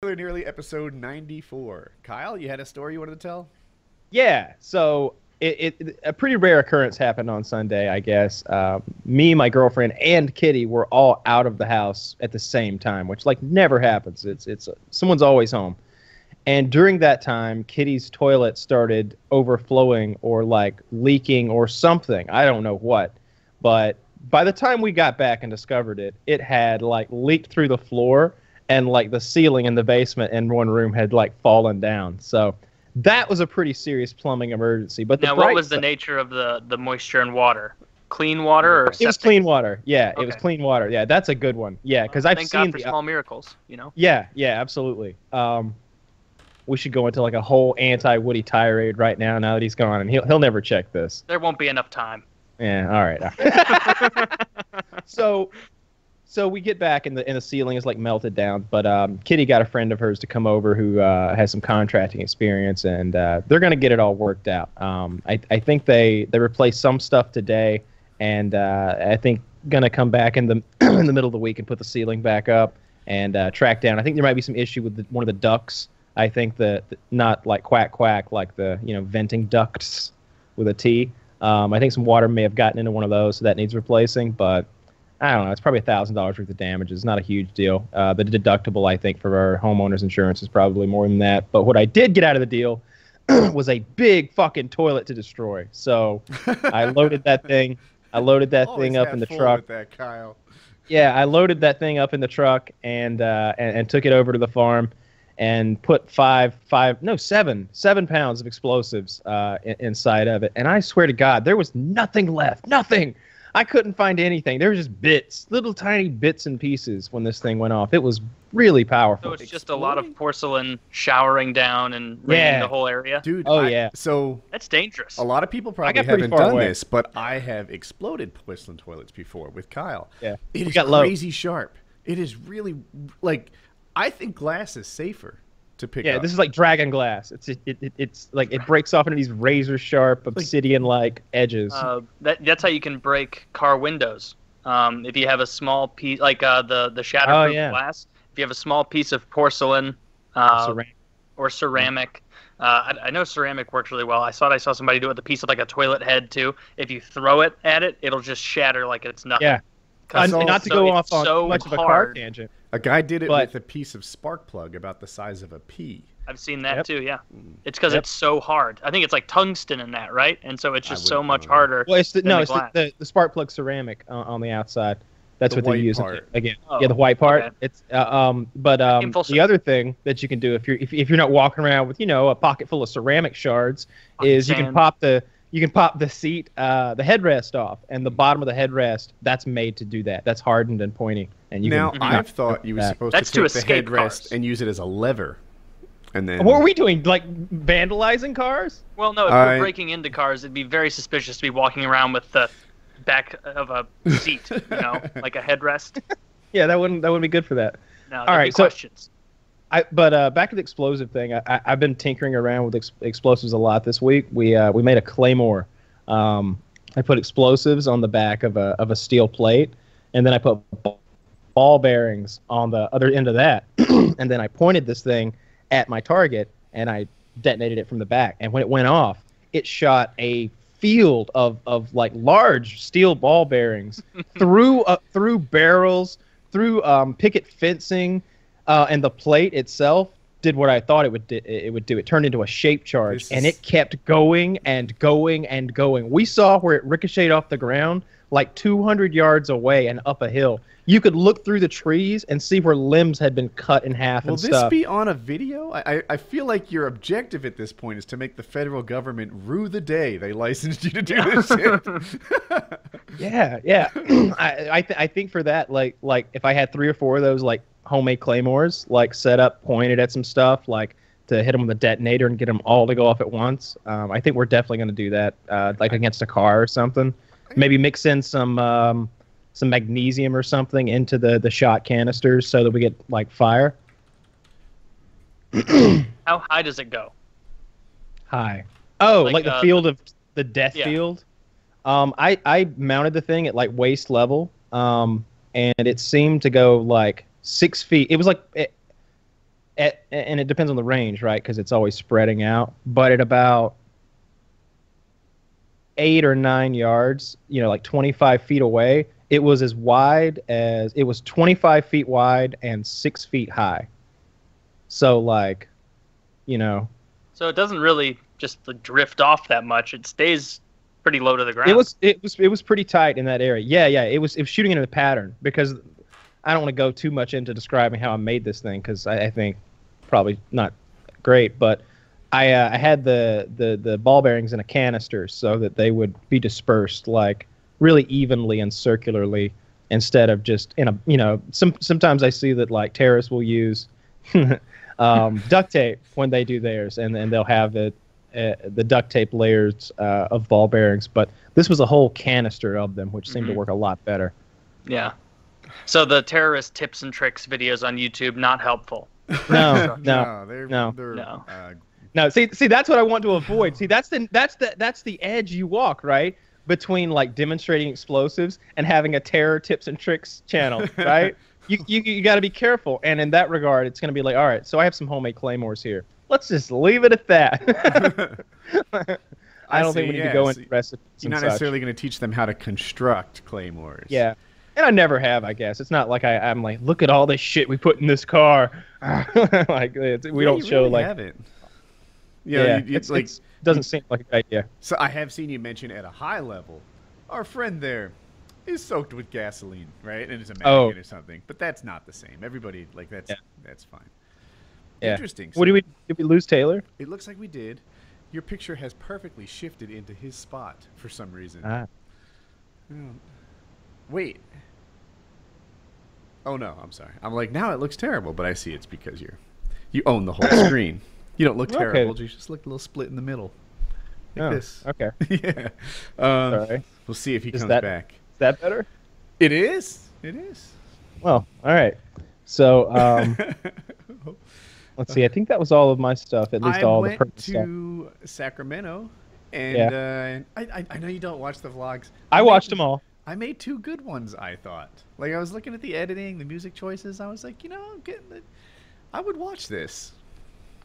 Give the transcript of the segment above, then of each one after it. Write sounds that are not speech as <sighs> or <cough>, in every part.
Nearly episode 94. Kyle, you had a story you wanted to tell? Yeah. So it, it a pretty rare occurrence happened on Sunday, I guess. Uh, me, my girlfriend, and Kitty were all out of the house at the same time, which like never happens. It's it's someone's always home. And during that time, Kitty's toilet started overflowing or like leaking or something. I don't know what. But by the time we got back and discovered it, it had like leaked through the floor and like the ceiling in the basement in one room had like fallen down. So that was a pretty serious plumbing emergency. But now, what was the nature of the the moisture and water? Clean water or it was clean water. Yeah, okay. it was clean water. Yeah, that's a good one. Yeah, because well, I've thank seen God for the, small miracles. You know. Yeah, yeah, absolutely. Um, we should go into like a whole anti Woody tirade right now. Now that he's gone, and he'll he'll never check this. There won't be enough time. Yeah. All right. <laughs> <laughs> <laughs> so so we get back and the and the ceiling is like melted down. But um, Kitty got a friend of hers to come over who uh, has some contracting experience, and uh, they're gonna get it all worked out. Um, I I think they they replaced some stuff today, and uh, I think gonna come back in the <clears throat> in the middle of the week and put the ceiling back up and uh, track down. I think there might be some issue with the, one of the ducts. I think that not like quack quack like the you know venting ducts with a T. Um, I think some water may have gotten into one of those, so that needs replacing. But I don't know. It's probably a thousand dollars worth of damage. It's not a huge deal. Uh, the deductible, I think, for our homeowners insurance is probably more than that. But what I did get out of the deal <clears throat> was a big fucking toilet to destroy. So I loaded that thing. I loaded that <laughs> thing up in the truck. that, Kyle. Yeah, I loaded that thing up in the truck and, uh, and and took it over to the farm and put five five no seven seven pounds of explosives uh, inside of it. And I swear to God, there was nothing left. Nothing. I couldn't find anything. There were just bits, little tiny bits and pieces when this thing went off. It was really powerful. So it's just a lot of porcelain showering down and raining yeah. the whole area. Dude, oh I, yeah. So that's dangerous. A lot of people probably haven't done away. this, but I have exploded porcelain toilets before with Kyle. Yeah, it is crazy low. sharp. It is really like I think glass is safer to pick yeah, up. this is like dragon glass. It's it, it, it's like it breaks off into these razor sharp obsidian like edges. Uh, that that's how you can break car windows. Um, if you have a small piece like uh, the the shatterproof oh, yeah. glass, if you have a small piece of porcelain uh, ceramic. or ceramic. Uh, I, I, know ceramic works really well. I thought I saw somebody do it with a piece of like a toilet head too. If you throw it at it, it'll just shatter like it's nothing. Yeah. not to go off on so much of a car tangent. A guy did it but, with a piece of spark plug about the size of a pea. I've seen that yep. too. Yeah, mm. it's because yep. it's so hard. I think it's like tungsten in that, right? And so it's just so much harder. Well, it's the, no, the it's the, the, the, spark plug ceramic uh, on the outside. That's the what they use again. Oh, yeah, the white part. Okay. It's uh, um, but um, the other thing that you can do if you're if, if you're not walking around with you know a pocket full of ceramic shards is you can pop the you can pop the seat, uh, the headrest off, and the bottom of the headrest that's made to do that. That's hardened and pointy, and you now can, I've thought you were supposed that's to take to the headrest cars. and use it as a lever, and then what are we doing? Like vandalizing cars? Well, no. If I... we're breaking into cars, it'd be very suspicious to be walking around with the back of a seat, you know, <laughs> like a headrest. yeah, that wouldn't that wouldn't be good for that. No. All right, so questions. I, but uh, back to the explosive thing. I, have been tinkering around with ex- explosives a lot this week. We uh, we made a claymore um, I put explosives on the back of a of a steel plate, and then I put ball bearings on the other end of that, <clears throat> and then I pointed this thing at my target, and I detonated it from the back. And when it went off, it shot a field of of like large steel ball bearings <laughs> through uh, through barrels, through um, picket fencing, uh, and the plate itself did what I thought it would di- it would do. It turned into a shape charge, is... and it kept going and going and going. We saw where it ricocheted off the ground like 200 yards away and up a hill. You could look through the trees and see where limbs had been cut in half Will and this stuff. be on a video? I, I feel like your objective at this point is to make the federal government rue the day they licensed you to do this. <laughs> yeah, yeah. <clears throat> I I, th- I think for that, like like if I had three or four of those like homemade claymores, like set up, pointed at some stuff, like to hit them with a detonator and get them all to go off at once. Um, I think we're definitely going to do that, uh, like against a car or something. Maybe mix in some um, some magnesium or something into the the shot canisters so that we get like fire. <coughs> How high does it go? High. Oh, like, like the uh, field of the death yeah. field. Um, I I mounted the thing at like waist level. Um, and it seemed to go like six feet. It was like it, at, and it depends on the range, right? Because it's always spreading out. But at about eight or nine yards, you know, like 25 feet away, it was as wide as it was 25 feet wide and six feet high. So, like, you know. So it doesn't really just drift off that much. It stays pretty low to the ground. It was it was it was pretty tight in that area. Yeah, yeah. It was it was shooting into the pattern because I don't want to go too much into describing how I made this thing because I, I, think probably not great, but I uh, I had the, the the ball bearings in a canister so that they would be dispersed like really evenly and circularly instead of just in a you know some sometimes I see that like terrorists will use <laughs> um, duct tape when they do theirs and and they'll have it uh, the duct tape layers uh, of ball bearings, but this was a whole canister of them, which seemed mm-hmm. to work a lot better. Yeah. So the terrorist tips and tricks videos on YouTube not helpful. <laughs> No, no, no, they're, no. They're, no. Uh, no, see, see, that's what I want to avoid. See, that's the that's the that's the edge you walk right between like demonstrating explosives and having a terror tips and tricks channel, <laughs> right? you you, you got to be careful, and in that regard, it's going to be like, all right, so I have some homemade claymores here. Let's just leave it at that. <laughs> I, don't see, think we need yeah, to go into recipes. You're not necessarily going to teach them how to construct claymores. Yeah, and I never have. I guess it's not like I, I'm like, look at all this shit we put in this car. <laughs> like we yeah, don't show really like. Haven't. Yeah, yeah you, it's, like it's, doesn't seem like a good idea. So I have seen you mention at a high level, our friend there is soaked with gasoline, right? And it's a mannequin oh. or something. But that's not the same. Everybody like that's yeah. that's fine. Yeah. Interesting. So what do we did we lose Taylor? It looks like we did. Your picture has perfectly shifted into his spot for some reason. Ah. Oh. Wait. Oh no, I'm sorry. I'm like now it looks terrible, but I see it's because you're you own the whole screen. You don't look terrible. Okay. You just look a little split in the middle. Like oh, this. Okay. <laughs> yeah. Um, Sorry. We'll see if he is comes that, back. Is that better? It is. It is. Well, all right. So um, <laughs> let's see. I think that was all of my stuff. At least I all the to stuff. Sacramento, and yeah. uh, I, I know you don't watch the vlogs. I, I watched them all. I made two good ones. I thought. Like I was looking at the editing, the music choices. I was like, you know, the, I would watch this.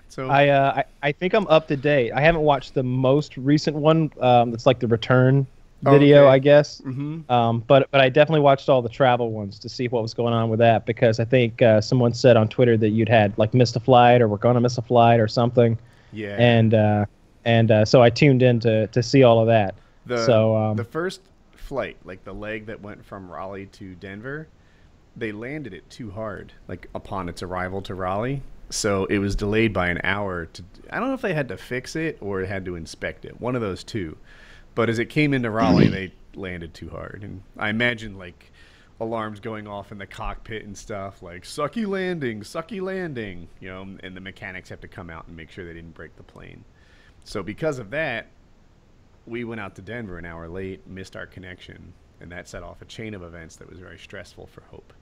So I, uh, I I think I'm up to date. I haven't watched the most recent one. Um, that's like the return video, okay. I guess. Mm-hmm. Um, but but I definitely watched all the travel ones to see what was going on with that because I think uh, someone said on Twitter that you'd had like missed a flight or were going to miss a flight or something. Yeah. And uh, and uh, so I tuned in to to see all of that. The, so um, the first flight, like the leg that went from Raleigh to Denver, they landed it too hard, like upon its arrival to Raleigh. So it was delayed by an hour. To I don't know if they had to fix it or had to inspect it. One of those two. But as it came into Raleigh, they landed too hard, and I imagine like alarms going off in the cockpit and stuff like sucky landing, sucky landing, you know, and the mechanics have to come out and make sure they didn't break the plane. So because of that, we went out to Denver an hour late, missed our connection, and that set off a chain of events that was very stressful for Hope.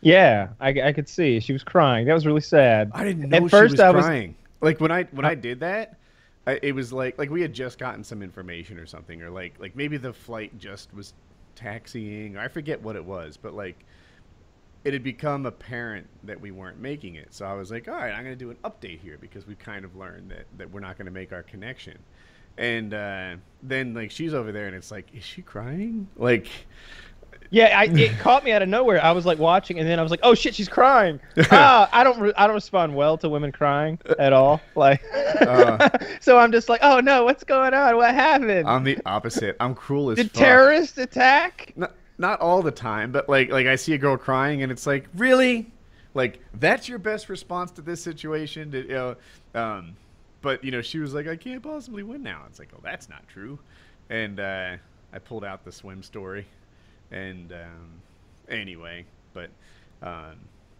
Yeah, I, I could see she was crying. That was really sad. I didn't know At first I was crying. Like when I when I did that, I, it was like like we had just gotten some information or something, or like like maybe the flight just was taxiing. Or I forget what it was, but like it had become apparent that we weren't making it. So I was like, all right, I'm going to do an update here because we kind of learned that that we're not going to make our connection. And uh, then like she's over there, and it's like, is she crying? Like yeah, I, it <laughs> caught me out of nowhere. I was like watching, and then I was like, "Oh shit, she's crying!" <laughs> ah, I don't, re- I don't respond well to women crying at all. Like, uh, <laughs> so I'm just like, "Oh no, what's going on? What happened?" I'm the opposite. I'm cruel as Did fuck. terrorist attack? Not, not all the time, but like, like I see a girl crying, and it's like, really, like that's your best response to this situation? To, you know, um, but you know, she was like, "I can't possibly win now." It's like, "Oh, that's not true," and uh, I pulled out the swim story and um, anyway, but um,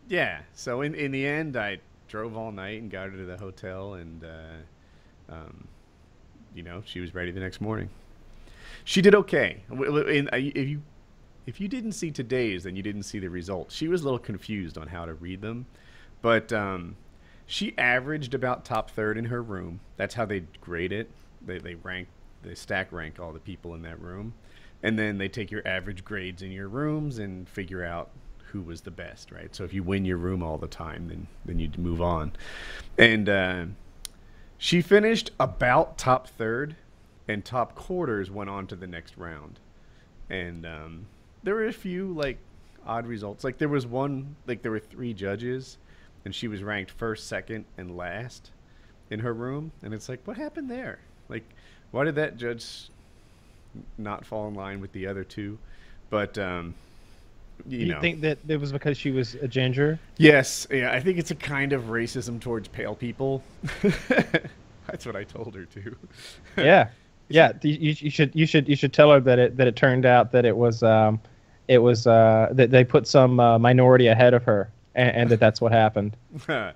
yeah. So in in the end, I drove all night and got her to the hotel, and uh, um, you know she was ready the next morning. She did okay. Uh, if you if you didn't see today's, then you didn't see the results. She was a little confused on how to read them, but um, she averaged about top third in her room. That's how they grade it. They they rank they stack rank all the people in that room and then they take your average grades in your rooms and figure out who was the best, right? So if you win your room all the time, then then you move on. And uh, she finished about top third, and top quarters went on to the next round. And um, there were a few like odd results. Like there was one, like there were three judges, and she was ranked first, second, and last in her room. And it's like, what happened there? Like, why did that judge not fall in line with the other two? But um, you, you know. think that it was because she was a ginger? Yes, yeah. I think it's a kind of racism towards pale people. <laughs> That's what I told her too. <laughs> yeah, yeah. You, you, should you should you should tell her that it that it turned out that it was um, it was uh, that they put some uh, minority ahead of her, and, and that that's what happened. <laughs> uh,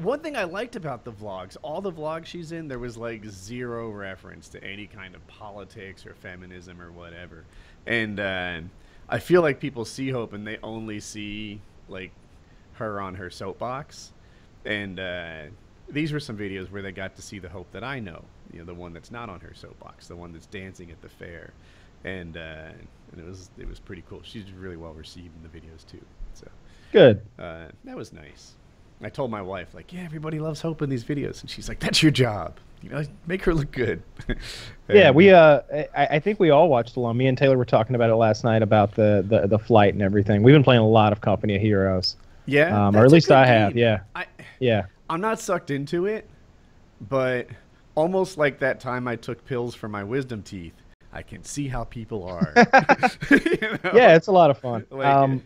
one thing I liked about the vlogs, all the vlogs she's in, there was like zero reference to any kind of politics or feminism or whatever, and uh, I feel like people see Hope and they only see like her on her soapbox, and uh, these were some videos where they got to see the Hope that I know, you know, the one that's not on her soapbox, the one that's dancing at the fair, and uh, and it was it was pretty cool. She's really well received in the videos too. Good. Uh, that was nice. I told my wife like, yeah, everybody loves Hope in these videos, and she's like, that's your job. You know, make her look good. <laughs> yeah, we. Uh, I, I, think we all watched along. Me and Taylor were talking about it last night about the, the the flight and everything. We've been playing a lot of Company of Heroes. Yeah, um, or at least I game. have. Yeah, I, yeah. I'm not sucked into it, but almost like that time I took pills for my wisdom teeth. I can see how people are. <laughs> <laughs> you know? Yeah, it's a lot of fun. Like, um,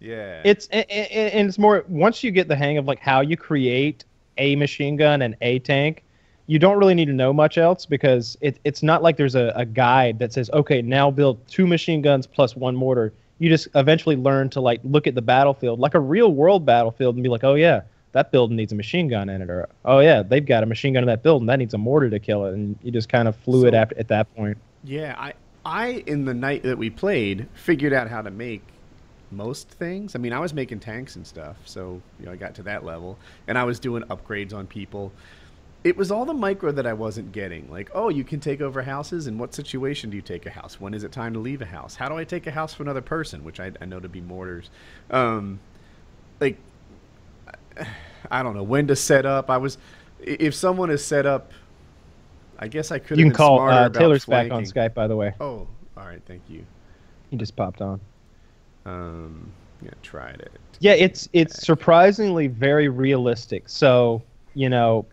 yeah, it's and it's more once you get the hang of like how you create a machine gun and a tank you don't really need to know much else because it, it's not like there's a, a guide that says, okay, now build two machine guns plus one mortar. You just eventually learn to like look at the battlefield like a real world battlefield and be like, oh yeah, that building needs a machine gun in it, or oh yeah, they've got a machine gun in that building that needs a mortar to kill it, and you just kind of flew so, it at, at that point. Yeah, I I in the night that we played figured out how to make most things. I mean, I was making tanks and stuff, so you know I got to that level, and I was doing upgrades on people it was all the micro that I wasn't getting. Like, oh, you can take over houses. In what situation do you take a house? When is it time to leave a house? How do I take a house for another person? Which I, I know to be mortars. Um, like, I don't know when to set up. I was, if someone is set up, I guess I could. You can call uh, Taylor's flanking. back on Skype, by the way. Oh, all right, thank you. He just popped on. Um, yeah, tried it. Yeah, it's it's surprisingly very realistic. So you know,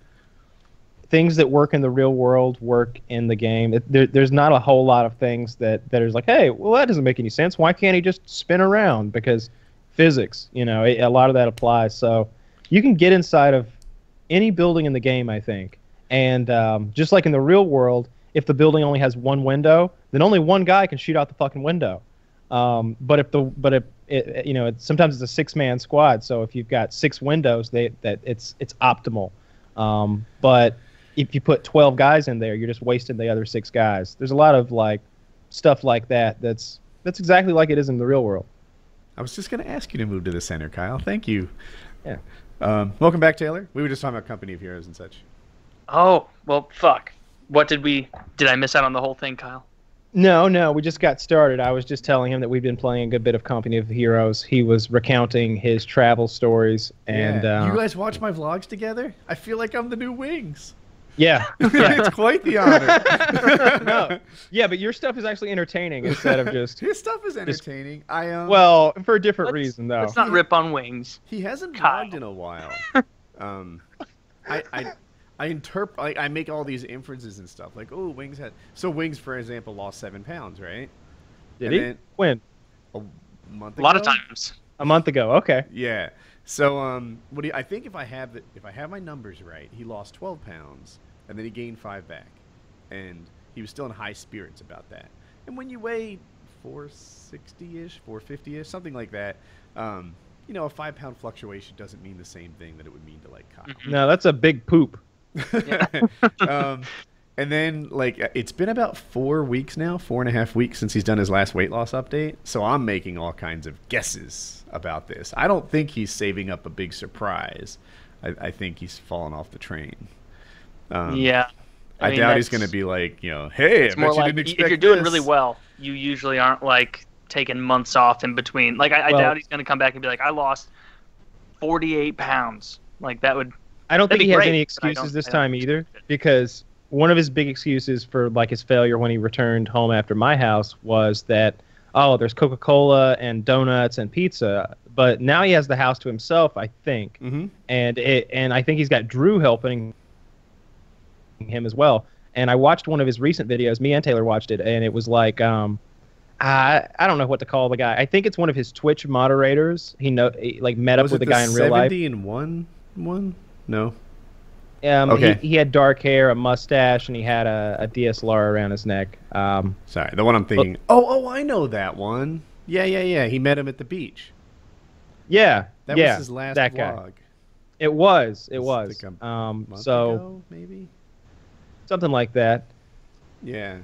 things that work in the real world work in the game. It, there, there's not a whole lot of things that that is like, hey, well, that doesn't make any sense. Why can't he just spin around? Because physics, you know, it, a lot of that applies. So you can get inside of any building in the game, I think, and um, just like in the real world, if the building only has one window, then only one guy can shoot out the fucking window. Um, but if the but if it, you know, it's, sometimes it's a six man squad, so if you've got six windows, they that it's it's optimal. Um, but if you put 12 guys in there, you're just wasting the other six guys. There's a lot of like stuff like that. That's that's exactly like it is in the real world. I was just going to ask you to move to the center, Kyle. Thank you. Yeah. Um, welcome back, Taylor. We were just talking about Company of Heroes and such. Oh well, fuck. What did we? Did I miss out on the whole thing, Kyle? No, no, we just got started. I was just telling him that we've been playing a good bit of Company of Heroes. He was recounting his travel stories, and yeah. uh, you guys watch my vlogs together. I feel like I'm the new Wings. Yeah, <laughs> it's quite the honor. <laughs> no, yeah, but your stuff is actually entertaining instead of just his stuff is entertaining. Just, I um, well for a different reason though. Let's not rip on wings. He hasn't vlogged in a while. <laughs> um, I I I interpret like I make all these inferences and stuff like oh wings had so wings for example lost seven pounds right? Did and he? Then, when? A month. A lot of times. A month ago. Okay. Yeah. So um, what do you, I think if I have the, if I have my numbers right, he lost 12 pounds and then he gained five back, and he was still in high spirits about that. And when you weigh 460-ish, 450-ish, something like that, um, you know, a five pound fluctuation doesn't mean the same thing that it would mean to like Kyle. Mm-hmm. No, that's a big poop. <laughs> um, and then like it's been about four weeks now, four and a half weeks since he's done his last weight loss update. So I'm making all kinds of guesses about this. I don't think he's saving up a big surprise. I, I think he's fallen off the train. Um, yeah. I, I mean, doubt he's going to be like, you know, hey, it's more like if you're doing this. really well, you usually aren't like taking months off in between. Like I, well, I doubt he's going to come back and be like, I lost 48 pounds. Like that would. I don't think he has any excuses this time either because one of his big excuses for like his failure when he returned home after my house was that oh there's coca-cola and donuts and pizza but now he has the house to himself i think mm-hmm. and it and i think he's got drew helping him as well and i watched one of his recent videos me and taylor watched it and it was like um I, I don't know what to call the guy. I think it's one of his Twitch moderators. He know he, like met was up with the guy in real life. Seventy and one one? No. Um, okay. He, he, had dark hair, a mustache, and he had a, a DSLR around his neck. Um, Sorry, the one I'm thinking. But, oh, oh, I know that one. Yeah, yeah, yeah. He met him at the beach. Yeah, that yeah, was his last that vlog. Guy. It was. It was. Um, so ago, maybe something like that. Yeah.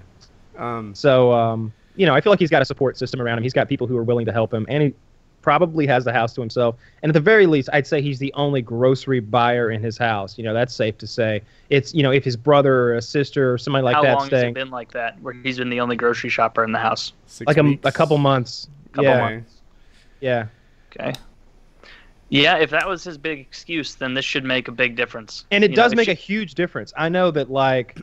Um, so um, you know, I feel like he's got a support system around him. He's got people who are willing to help him, and he probably has the house to himself. And at the very least, I'd say he's the only grocery buyer in his house. You know, that's safe to say. It's you know, if his brother or a sister or somebody like How that long staying, has it been like that, where he's been the only grocery shopper in the house? Six like a, a, couple months. Couple yeah. months. Yeah. Okay. Yeah, if that was his big excuse, then this should make a big difference. And it you does know, make a huge difference. I know that like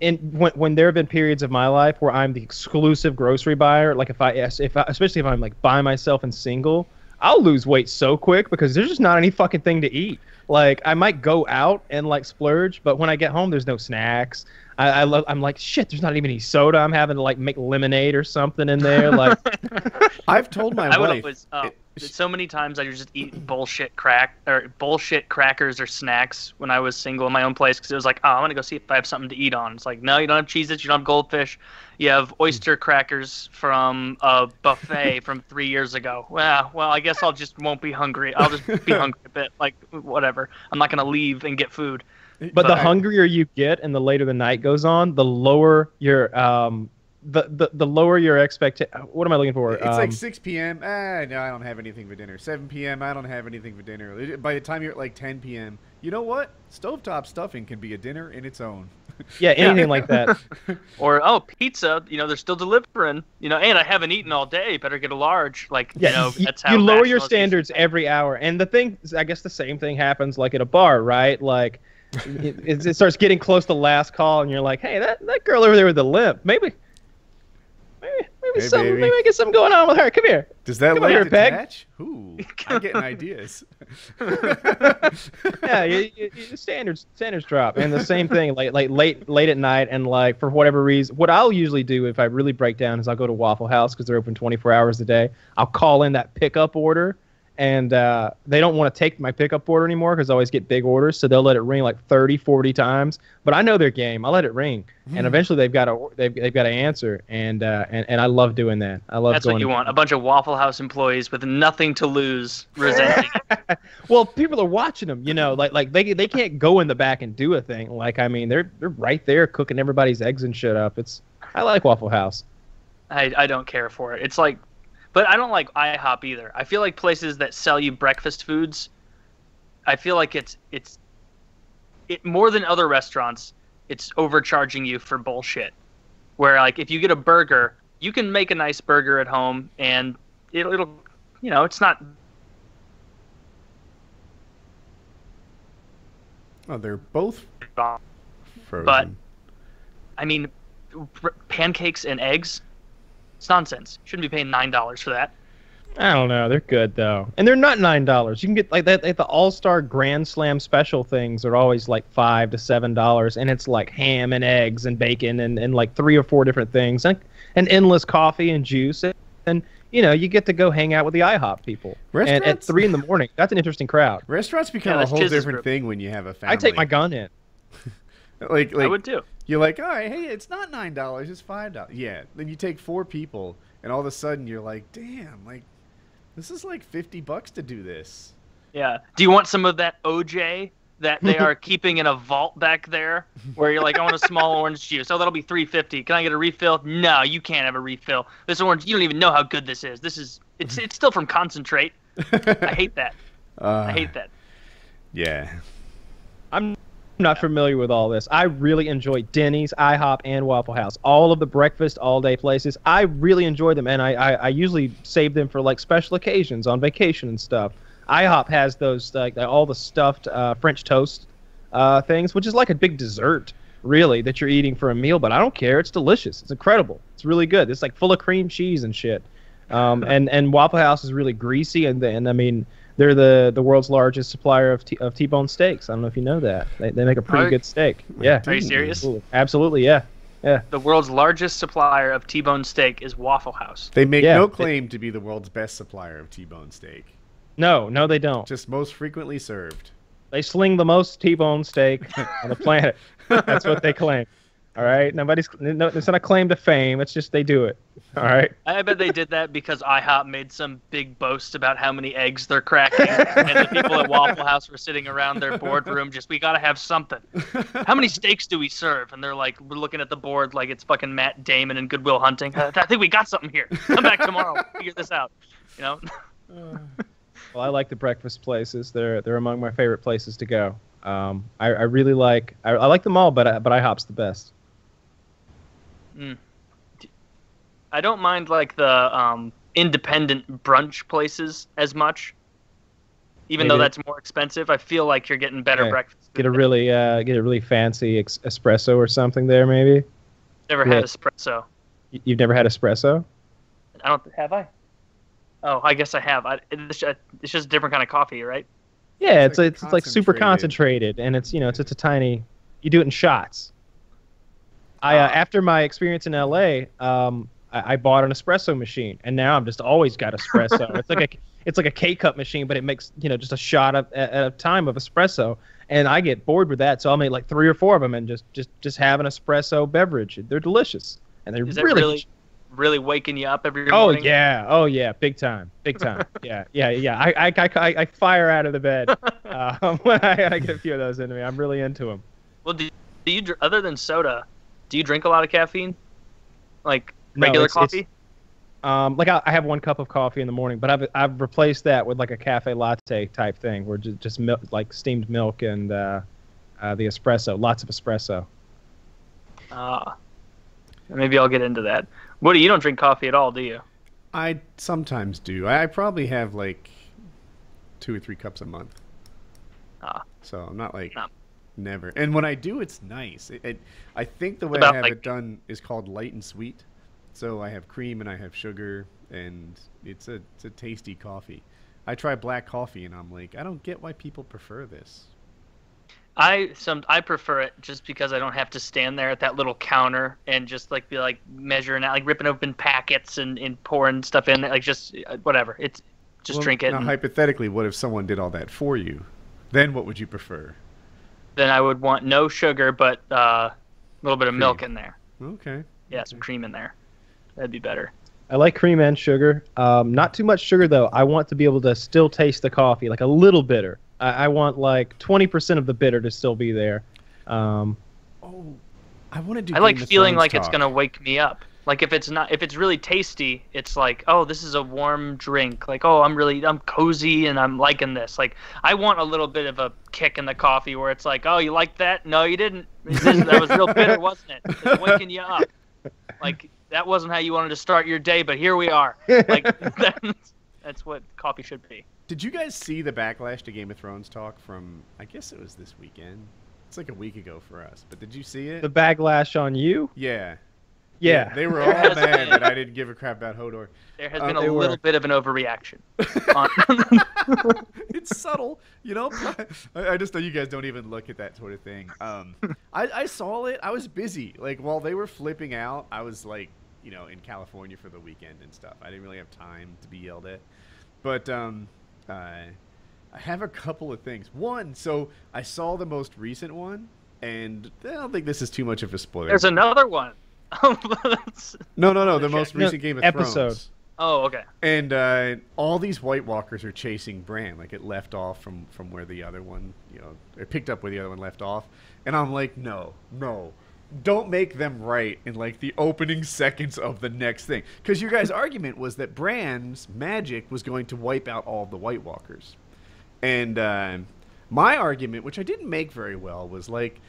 in when when there have been periods of my life where I'm the exclusive grocery buyer, like if I if I, especially if I'm like by myself and single, I'll lose weight so quick because there's just not any fucking thing to eat. Like I might go out and like splurge, but when I get home, there's no snacks. I, I love. I'm like shit. There's not even any soda. I'm having to like make lemonade or something in there. Like <laughs> I've told my I wife. Always, uh, it, so many times I just eat bullshit crack or bullshit crackers or snacks when I was single in my own place because it was like, oh, I'm gonna go see if I have something to eat on. It's like, no, you don't have Cheez-Its, you don't have goldfish, you have oyster crackers from a buffet from three years ago. Well, well, I guess I'll just won't be hungry. I'll just be <laughs> hungry a bit, like whatever. I'm not gonna leave and get food. But, but the I, hungrier you get and the later the night goes on, the lower your um the, the, the lower your expectation. What am I looking for? It's um, like 6 p.m. Ah, no, I don't have anything for dinner. 7 p.m. I don't have anything for dinner. By the time you're at like 10 p.m., you know what? Stovetop stuffing can be a dinner in its own. Yeah, <laughs> anything like that. <laughs> or oh, pizza. You know, they're still delivering. You know, and I haven't eaten all day. Better get a large. Like yeah, you know, that's how you lower your standards every hour. And the thing, I guess, the same thing happens like at a bar, right? Like. it, it, starts getting close to last call, and you're like, "Hey, that, that girl over there with the limp, maybe maybe, maybe hey, some, maybe I get something going on with her. Come here. Does that Come leg here, detach? Peg. Ooh, I'm getting <laughs> ideas. yeah, you, you, you, standards standards drop, and the same thing, like like late late at night, and like for whatever reason, what I'll usually do if I really break down is I'll go to Waffle House because they're open 24 hours a day. I'll call in that pickup order and uh, they don't want to take my pickup order anymore because I always get big orders. So they'll let it ring like 30, 40 times. But I know their game. I let it ring, mm. and eventually they've got to they've, they've got to answer. And, uh, and and I love doing that. I love. That's what you want. A bunch of Waffle House employees with nothing to lose, resenting. <laughs> well, people are watching them. You know, like like they they can't go in the back and do a thing. Like I mean, they're they're right there cooking everybody's eggs and shit up. It's I like Waffle House. I, I don't care for it. It's like but I don't like IHOP either. I feel like places that sell you breakfast foods, I feel like it's it's it more than other restaurants, it's overcharging you for bullshit. Where like if you get a burger, you can make a nice burger at home and it'll, it'll you know, it's not Oh, they're both frozen. But I mean, pancakes and eggs it's nonsense. Shouldn't be paying nine dollars for that. I don't know. They're good though, and they're not nine dollars. You can get like that. at the All Star Grand Slam special things They're always like five to seven dollars, and it's like ham and eggs and bacon and, and like three or four different things, and, and endless coffee and juice, and, and you know you get to go hang out with the IHOP people. And at three in the morning, that's an interesting crowd. Restaurants become yeah, a whole different thing when you have a family. I take my gun in. <laughs> like, like I would too. You're like, all right, hey, it's not nine dollars, it's five dollars. Yeah. Then you take four people, and all of a sudden you're like, damn, like this is like fifty bucks to do this. Yeah. Do you want some of that OJ that they are <laughs> keeping in a vault back there, where you're like, I want a small <laughs> orange juice. Oh, that'll be three fifty. Can I get a refill? No, you can't have a refill. This orange, you don't even know how good this is. This is it's it's still from concentrate. <laughs> I hate that. Uh, I hate that. Yeah. Not familiar with all this. I really enjoy Denny's, IHOP, and Waffle House. All of the breakfast all day places. I really enjoy them, and I, I, I usually save them for like special occasions on vacation and stuff. IHOP has those like all the stuffed uh, French toast uh, things, which is like a big dessert, really, that you're eating for a meal. But I don't care. It's delicious. It's incredible. It's really good. It's like full of cream cheese and shit. Um, <laughs> and and Waffle House is really greasy, and and I mean they're the the world's largest supplier of t- of T-bone steaks. I don't know if you know that. They, they make a pretty good steak. Yeah. Are you serious? Absolutely. Absolutely. Yeah. Yeah. The world's largest supplier of T-bone steak is Waffle House. They make yeah. no claim to be the world's best supplier of T-bone steak. No, no, they don't. Just most frequently served. They sling the most T-bone steak on the planet. <laughs> That's what they claim. All right, nobody's. No, it's not a claim to fame. It's just they do it. All right. I bet they did that because IHOP made some big boast about how many eggs they're cracking, <laughs> and the people at Waffle House were sitting around their boardroom just, we gotta have something. How many steaks do we serve? And they're like, we're looking at the board like it's fucking Matt Damon and Good Will Hunting. I think we got something here. Come back tomorrow. Figure this out. You know. <laughs> well, I like the breakfast places. They're they're among my favorite places to go. Um, I, I really like I, I like them all, but but IHOP's the best. Mm. I don't mind like the um, independent brunch places as much, even Maybe. though that's more expensive. I feel like you're getting better yeah. breakfast. Get a really uh, get a really fancy ex- espresso or something there, maybe. Never yeah. had espresso. You've never had espresso? I don't have I. Oh, I guess I have. I, it's, just, it's just a different kind of coffee, right? Yeah, it's it's, like, it's like super concentrated, and it's you know it's it's a tiny. You do it in shots. I uh, after my experience in LA, um, I, I, bought an espresso machine, and now I'm just always got espresso. <laughs> it's like a it's like a K cup machine, but it makes you know just a shot of, at a time of espresso, and I get bored with that, so I'll make like three or four of them and just just just have an espresso beverage. They're delicious, and they're really, really really waking you up every oh, morning. Oh yeah, oh yeah, big time, big time. <laughs> yeah, yeah, yeah. I, I, I, I fire out of the bed uh, <laughs> when I, I, get a few of those into me. I'm really into them. Well, do, do you other than soda? Do you drink a lot of caffeine? Like regular no, it's, coffee? It's, um, like I, I, have one cup of coffee in the morning, but I've I've replaced that with like a cafe latte type thing, where just just milk, like steamed milk and uh, uh, the espresso, lots of espresso. Ah, uh, maybe I'll get into that. Woody, you don't drink coffee at all, do you? I sometimes do. I probably have like two or three cups a month. Ah. So I'm not like Never. And when I do, it's nice. It, it I think the way I have like, it done is called light and sweet. So I have cream and I have sugar, and it's a it's a tasty coffee. I try black coffee, and I'm like, I don't get why people prefer this. I some I prefer it just because I don't have to stand there at that little counter and just like be like measuring out, like ripping open packets and, and pouring stuff in, like just uh, whatever. It's just well, drink it. Now, and, hypothetically, what if someone did all that for you? Then what would you prefer? Then I would want no sugar, but uh, a little bit of cream. milk in there. Okay. Yeah, some cream in there. That'd be better. I like cream and sugar. Um, not too much sugar though. I want to be able to still taste the coffee, like a little bitter. I, I want like twenty percent of the bitter to still be there. Um, oh, I want to do. I like feeling like talk. it's gonna wake me up. Like if it's not if it's really tasty, it's like, oh, this is a warm drink. Like, oh, I'm really I'm cozy and I'm liking this. Like I want a little bit of a kick in the coffee where it's like, oh, you like that? No, you didn't. that was real bitter, <laughs> wasn't it? It's waking you up. Like that wasn't how you wanted to start your day, but here we are. Like <laughs> <laughs> that's, that's what coffee should be. Did you guys see the backlash to Game of Thrones talk from? I guess it was this weekend. It's like a week ago for us, but did you see it? The backlash on you? Yeah. Yeah. yeah they were all mad that I didn't give a crap about Hodor. There has um, been a little were. bit of an overreaction. <laughs> <laughs> it's subtle, you know. <laughs> I, just know you guys don't even look at that sort of thing. Um, I, I saw it. I was busy. Like while they were flipping out, I was like, you know, in California for the weekend and stuff. I didn't really have time to be yelled at. But um, uh, I have a couple of things. One, so I saw the most recent one, and I don't think this is too much of a spoiler. There's another one. <laughs> no, no, no. The most recent no, Game of episode. Thrones. Oh, okay. And uh, all these White Walkers are chasing Bran. Like it left off from from where the other one, you know, it picked up where the other one left off. And I'm like, no, no, don't make them right in like the opening seconds of the next thing. Because your guys' argument was that Bran's magic was going to wipe out all the White Walkers, and uh, My argument, which I didn't make very well, was like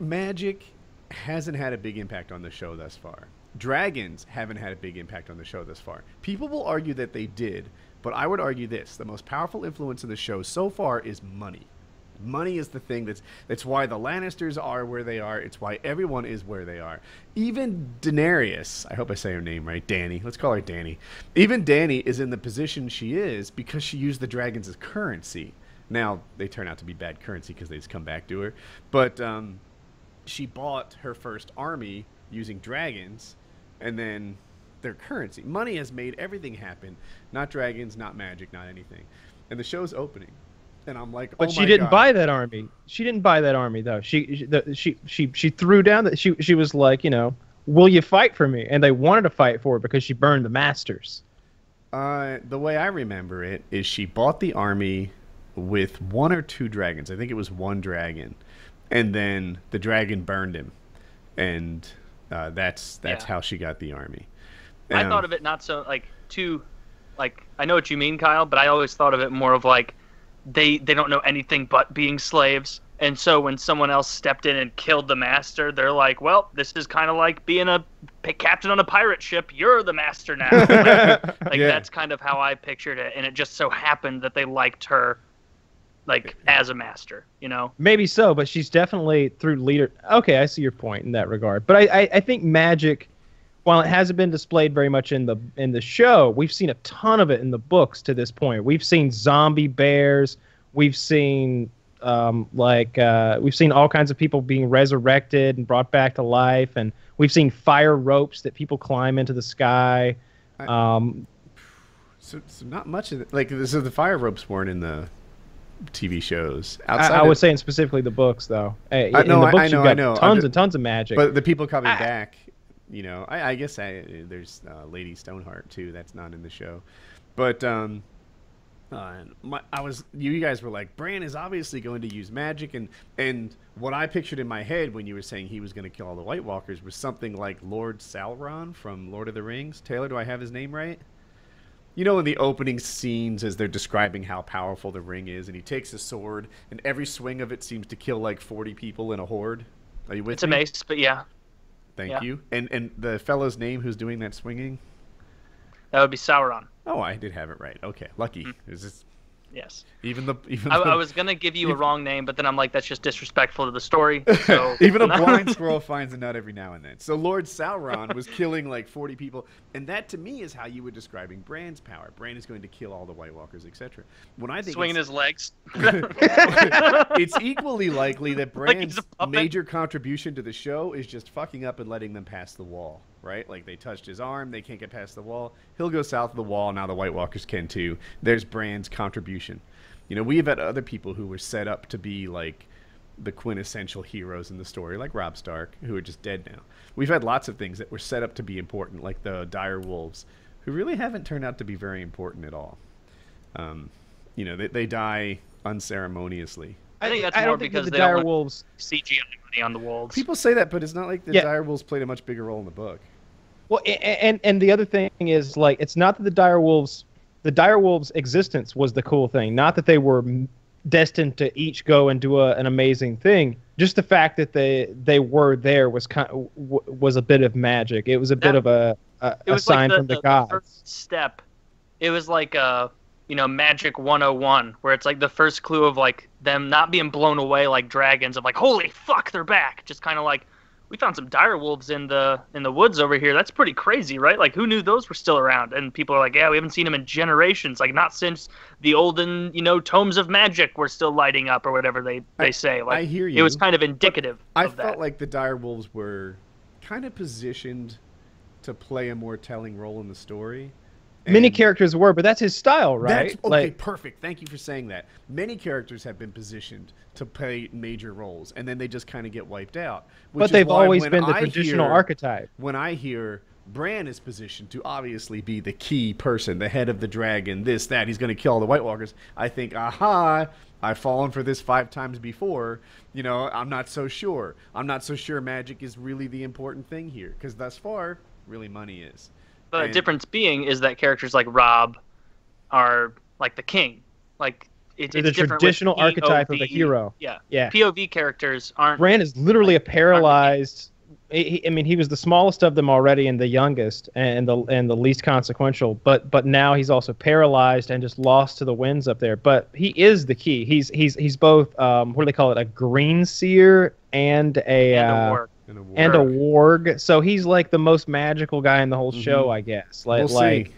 magic hasn't had a big impact on the show thus far. Dragons haven't had a big impact on the show thus far. People will argue that they did, but I would argue this: the most powerful influence in the show so far is money. Money is the thing that's that's why the Lannisters are where they are. It's why everyone is where they are. Even Daenerys, I hope I say her name right, Danny. Let's call her Danny. Even Danny is in the position she is because she used the dragons as currency. Now they turn out to be bad currency because they just come back to her, but um, she bought her first army using dragons, and then their currency. Money has made everything happen. Not dragons, not magic, not anything. And the show's opening and I'm like, but oh she didn't God. buy that army. She didn't buy that army though. She she the, she, she she threw down that she she was like, you know, will you fight for me? And they wanted to fight for her because she burned the masters. Uh, the way I remember it is she bought the army with one or two dragons. I think it was one dragon, and then the dragon burned him, and uh, that's that's yeah. how she got the army. I thought of it not so like too, like I know what you mean, Kyle, but I always thought of it more of like they they don't know anything but being slaves. And so when someone else stepped in and killed the master, they're like, "Well, this is kind of like being a captain on a pirate ship. You're the master now." <laughs> like, like <laughs> yeah. that's kind of how I pictured it, and it just so happened that they liked her like <laughs> as a master, you know. Maybe so, but she's definitely through leader. Okay, I see your point in that regard. But I, I, I think magic while it hasn't been displayed very much in the in the show, we've seen a ton of it in the books to this point. We've seen zombie bears. We've seen um, like uh, we've seen all kinds of people being resurrected and brought back to life, and we've seen fire ropes that people climb into the sky. Um, <sighs> so, so not much of it. Like so, the fire ropes weren't in the TV shows. Outside I, I was saying specifically the books, though. In I, no, the books, I, know, I know. Tons just, and tons of magic. But the people coming I, back you know, I, I guess I, there's uh, Lady Stoneheart too. That's not in the show, but um, uh, my, I was you guys were like Bran is obviously going to use magic, and and what I pictured in my head when you were saying he was going to kill all the White Walkers was something like Lord Sauron from Lord of the Rings. Taylor, do I have his name right? You know, in the opening scenes, as they're describing how powerful the ring is, and he takes a sword, and every swing of it seems to kill like forty people in a horde. Are you with it's me? It's a mace, but yeah. Thank yeah. you. And and the fellow's name who's doing that swinging? That would be Sauron. Oh, I did have it right. Okay, lucky. Mm-hmm. Is this Yes. Even the even I, the, I was gonna give you a wrong name, but then I'm like, that's just disrespectful to the story. <laughs> So even a <laughs> blind squirrel finds a nut every now and then. So Lord Sauron was killing like 40 people, and that to me is how you were describing Bran's power. Bran is going to kill all the White Walkers, etc. When I think swinging his legs, <laughs> it's equally likely that Bran's like major contribution to the show is just fucking up and letting them pass the wall right? Like they touched his arm, they can't get past the wall. He'll go south of the wall. Now the White Walkers can too. There's Bran's contribution. You know, we've had other people who were set up to be like the quintessential heroes in the story, like Robb Stark, who are just dead now. We've had lots of things that were set up to be important, like the dire wolves, who really haven't turned out to be very important at all. Um, you know, they, they die unceremoniously. I think that's I more because the they dire wolves CGI money on the wolves. People say that, but it's not like the yeah. dire wolves played a much bigger role in the book. Well, and and the other thing is like it's not that the dire wolves, the dire wolves' existence was the cool thing, not that they were destined to each go and do a, an amazing thing. Just the fact that they they were there was kind of, was a bit of magic. It was a that, bit of a a, a sign like the, from the, the gods. The first step. It was like a you know magic 101 where it's like the first clue of like them not being blown away like dragons of like holy fuck they're back just kind of like we found some dire wolves in the in the woods over here. That's pretty crazy right? Like who knew those were still around? And people are like yeah we haven't seen them in generations. Like not since the olden you know tomes of magic were still lighting up or whatever they they I, say. Like I hear you it was kind of indicative I of felt like the dire wolves were kind of positioned to play a more telling role in the story Many characters were, but that's his style, right? That's, okay, like, perfect. Thank you for saying that. Many characters have been positioned to play major roles, and then they just kind of get wiped out. but they've always been the I traditional hear, archetype. When I hear Bran is positioned to obviously be the key person, the head of the dragon, this, that, he's going to kill all the White Walkers, I think, aha, I've fallen for this five times before. You know, I'm not so sure. I'm not so sure magic is really the important thing here, because thus far, really money is. The difference being is that characters like Robb are like the king. Like It, it's the traditional archetype of the hero. Yeah, yeah. POV characters aren't. Bran is literally a paralyzed. He, I mean, he was the smallest of them already and the youngest and the and the least consequential. But but now he's also paralyzed and just lost to the winds up there. But he is the key. He's he's he's both. Um, what do they call it? A green seer and a. And uh, a warg. And a warg. So he's like the most magical guy in the whole mm-hmm. show, I guess. Like we'll like. See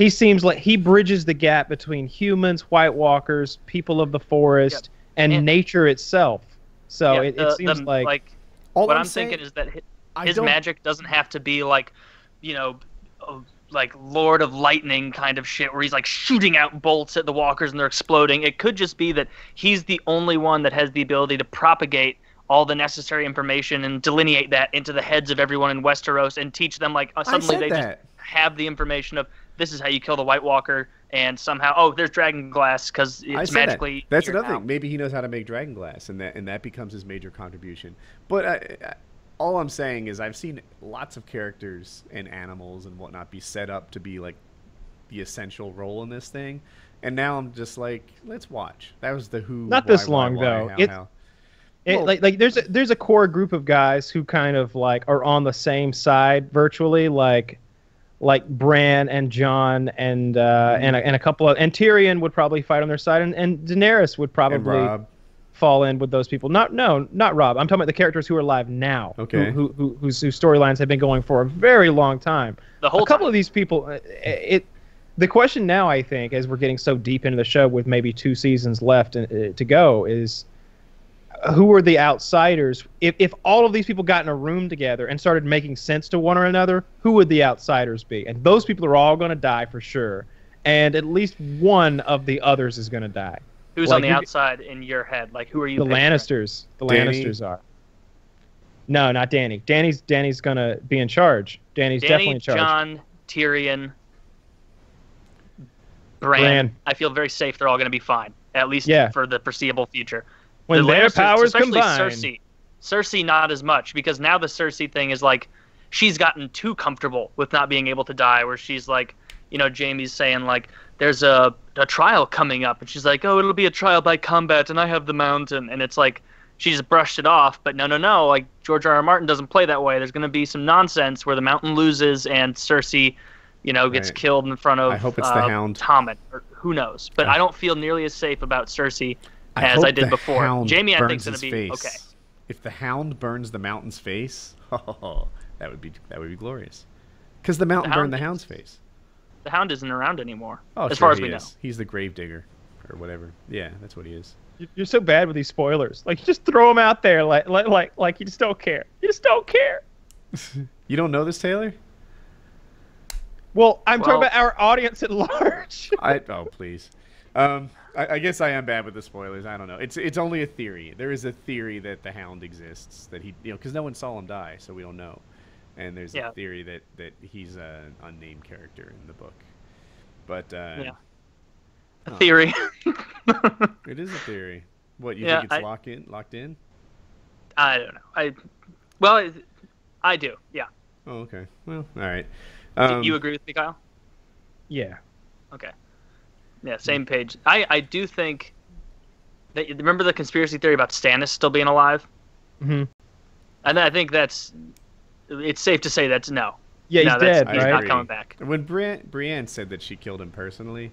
he seems like he bridges the gap between humans, White Walkers, people of the forest, yep. and, and, nature itself. So yeah, it, the, it, seems the, like, like what I'm, I'm thinking is that his, his magic doesn't have to be like, you know, like Lord of Lightning kind of shit, where he's like shooting out bolts at the walkers and they're exploding. It could just be that he's the only one that has the ability to propagate all the necessary information and delineate that into the heads of everyone in Westeros and teach them like uh, suddenly they that. just have the information of this is how you kill the White Walker, and somehow oh there's dragon glass because it's magically. That. That's another now. thing. Maybe he knows how to make dragon glass, and that and that becomes his major contribution. But I, I, all I'm saying is I've seen lots of characters and animals and whatnot be set up to be like the essential role in this thing, and now I'm just like, let's watch. That was the who. Not why, this why, long why, though. How, it, how. It, like like there's a, there's a core group of guys who kind of like are on the same side virtually like like Bran and Jon and uh, mm-hmm. and, a, and a couple of and Tyrion would probably fight on their side and, and Daenerys would probably fall in with those people. Not no, not Robb. I'm talking about the characters who are alive now. Okay. Who, who, who whose, whose storylines have been going for a very long time. The whole a couple time. of these people. Uh, it. The question now, I think, as we're getting so deep into the show with maybe two seasons left uh, to go, is who are the outsiders? If, if all of these people got in a room together and started making sense to one or another, who would the outsiders be? And those people are all going to die for sure. And at least one of the others is going to die. Who's like, on the outside in your head? Like, who are you? The picturing? Lannisters. The Danny? Lannisters are. No, not Danny. Danny's Danny's gonna be in charge. Danny's Danny, definitely in charge. Jon, Tyrion, Bran. Bran. I feel very safe. They're all going to be fine, at least Yeah. for the foreseeable future. When the their Lannisters, powers especially combine. Cersei. Cersei not as much because now the Cersei thing is like she's gotten too comfortable with not being able to die. Where she's like, you know, Jaime's saying like, "There's a a trial coming up," and she's like, "Oh, it'll be a trial by combat, and I have the mountain," and it's like she just brushed it off. But no, no, no. Like George R. R. Martin doesn't play that way. There's going to be some nonsense where the mountain loses and Cersei. You know, gets Right. killed in front of I hope it's uh, the Hound. Tommen, or who knows? But I don't feel nearly as safe about Cersei as I did before. Hound Jaime, I burns think, is going to be face. okay. If the hound burns the mountain's face, <laughs> oh, that would be that would be glorious. Because the mountain The burned the Hound hound's face. The Hound isn't around anymore, Oh, as sure far as we is. know. He's the grave digger, or whatever. Yeah, that's what he is. You- You're so bad with these spoilers. Like, you just throw them out there, like, like, like, like you just don't care. You just don't care. <laughs> You don't know this, Taylor? Well, I'm talking about our audience at large. I oh please. Um, I, I guess I am bad with the spoilers. I don't know. It's it's only a theory. There is a theory that the Hound exists. That he you know because no one saw him die, so we don't know. And there's Yeah. a theory that that he's an unnamed character in the book. But uh, Yeah. A Oh. theory. <laughs> it is a theory. What you Yeah, think it's I- locked in? Locked in? I don't know. I well, it- I do. Yeah. Oh, okay. Well, all right. Do Um, you agree with me, Kyle? yeah. Okay. Yeah, same page. I I do think that remember the conspiracy theory about Stannis still being alive, hmm and I think that's it's safe to say that's no. Yeah, no, he's that's, dead, he's right? not coming back. When Brienne, Brienne said that she killed him personally,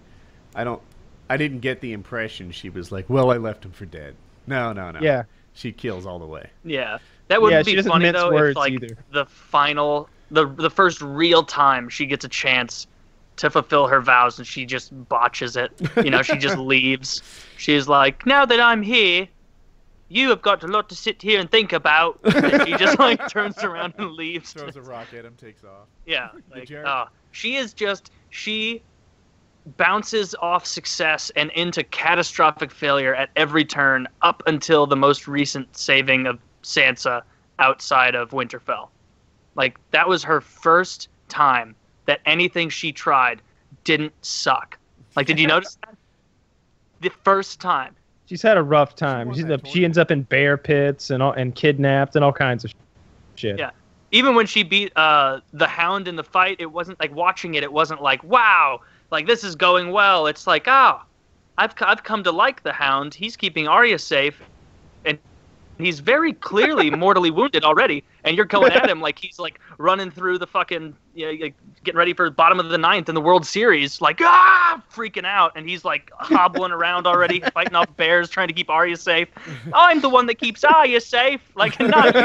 I don't. I didn't get the impression she was like, "Well, I left him for dead." No, no, no. Yeah. She kills all the way. Yeah, that would Yeah, be funny though words if like either. the final, the the first real time she gets a chance to fulfill her vows and she just botches it. You know, she just <laughs> leaves. She's like, now that I'm here, you have got a lot to sit here and think about. And she just <laughs> like turns around and leaves. Throws a rock at him, takes off. Yeah, <laughs> like jerk. oh, uh, she is just she bounces off success and into catastrophic failure at every turn up until the most recent saving of Sansa outside of Winterfell. Like that was her first time that anything she tried didn't suck. Like did you <laughs> notice that? The first time. She's had a rough time. won She's up, she ends up in bear pits and all, and kidnapped and all kinds of shit. Yeah. even when she beat uh, the Hound in the fight, it wasn't like watching it. It wasn't like wow, like this is going well. It's like ah, I've I've come to like the Hound. He's keeping Arya safe, and he's very clearly <laughs> mortally wounded already. And you're going at him like he's like running through the fucking you know, like getting ready for the bottom of the ninth in the World Series, like ah, freaking out, and he's like hobbling around already, <laughs> fighting off bears, trying to keep Arya safe. I'm the one that keeps Arya safe, like not.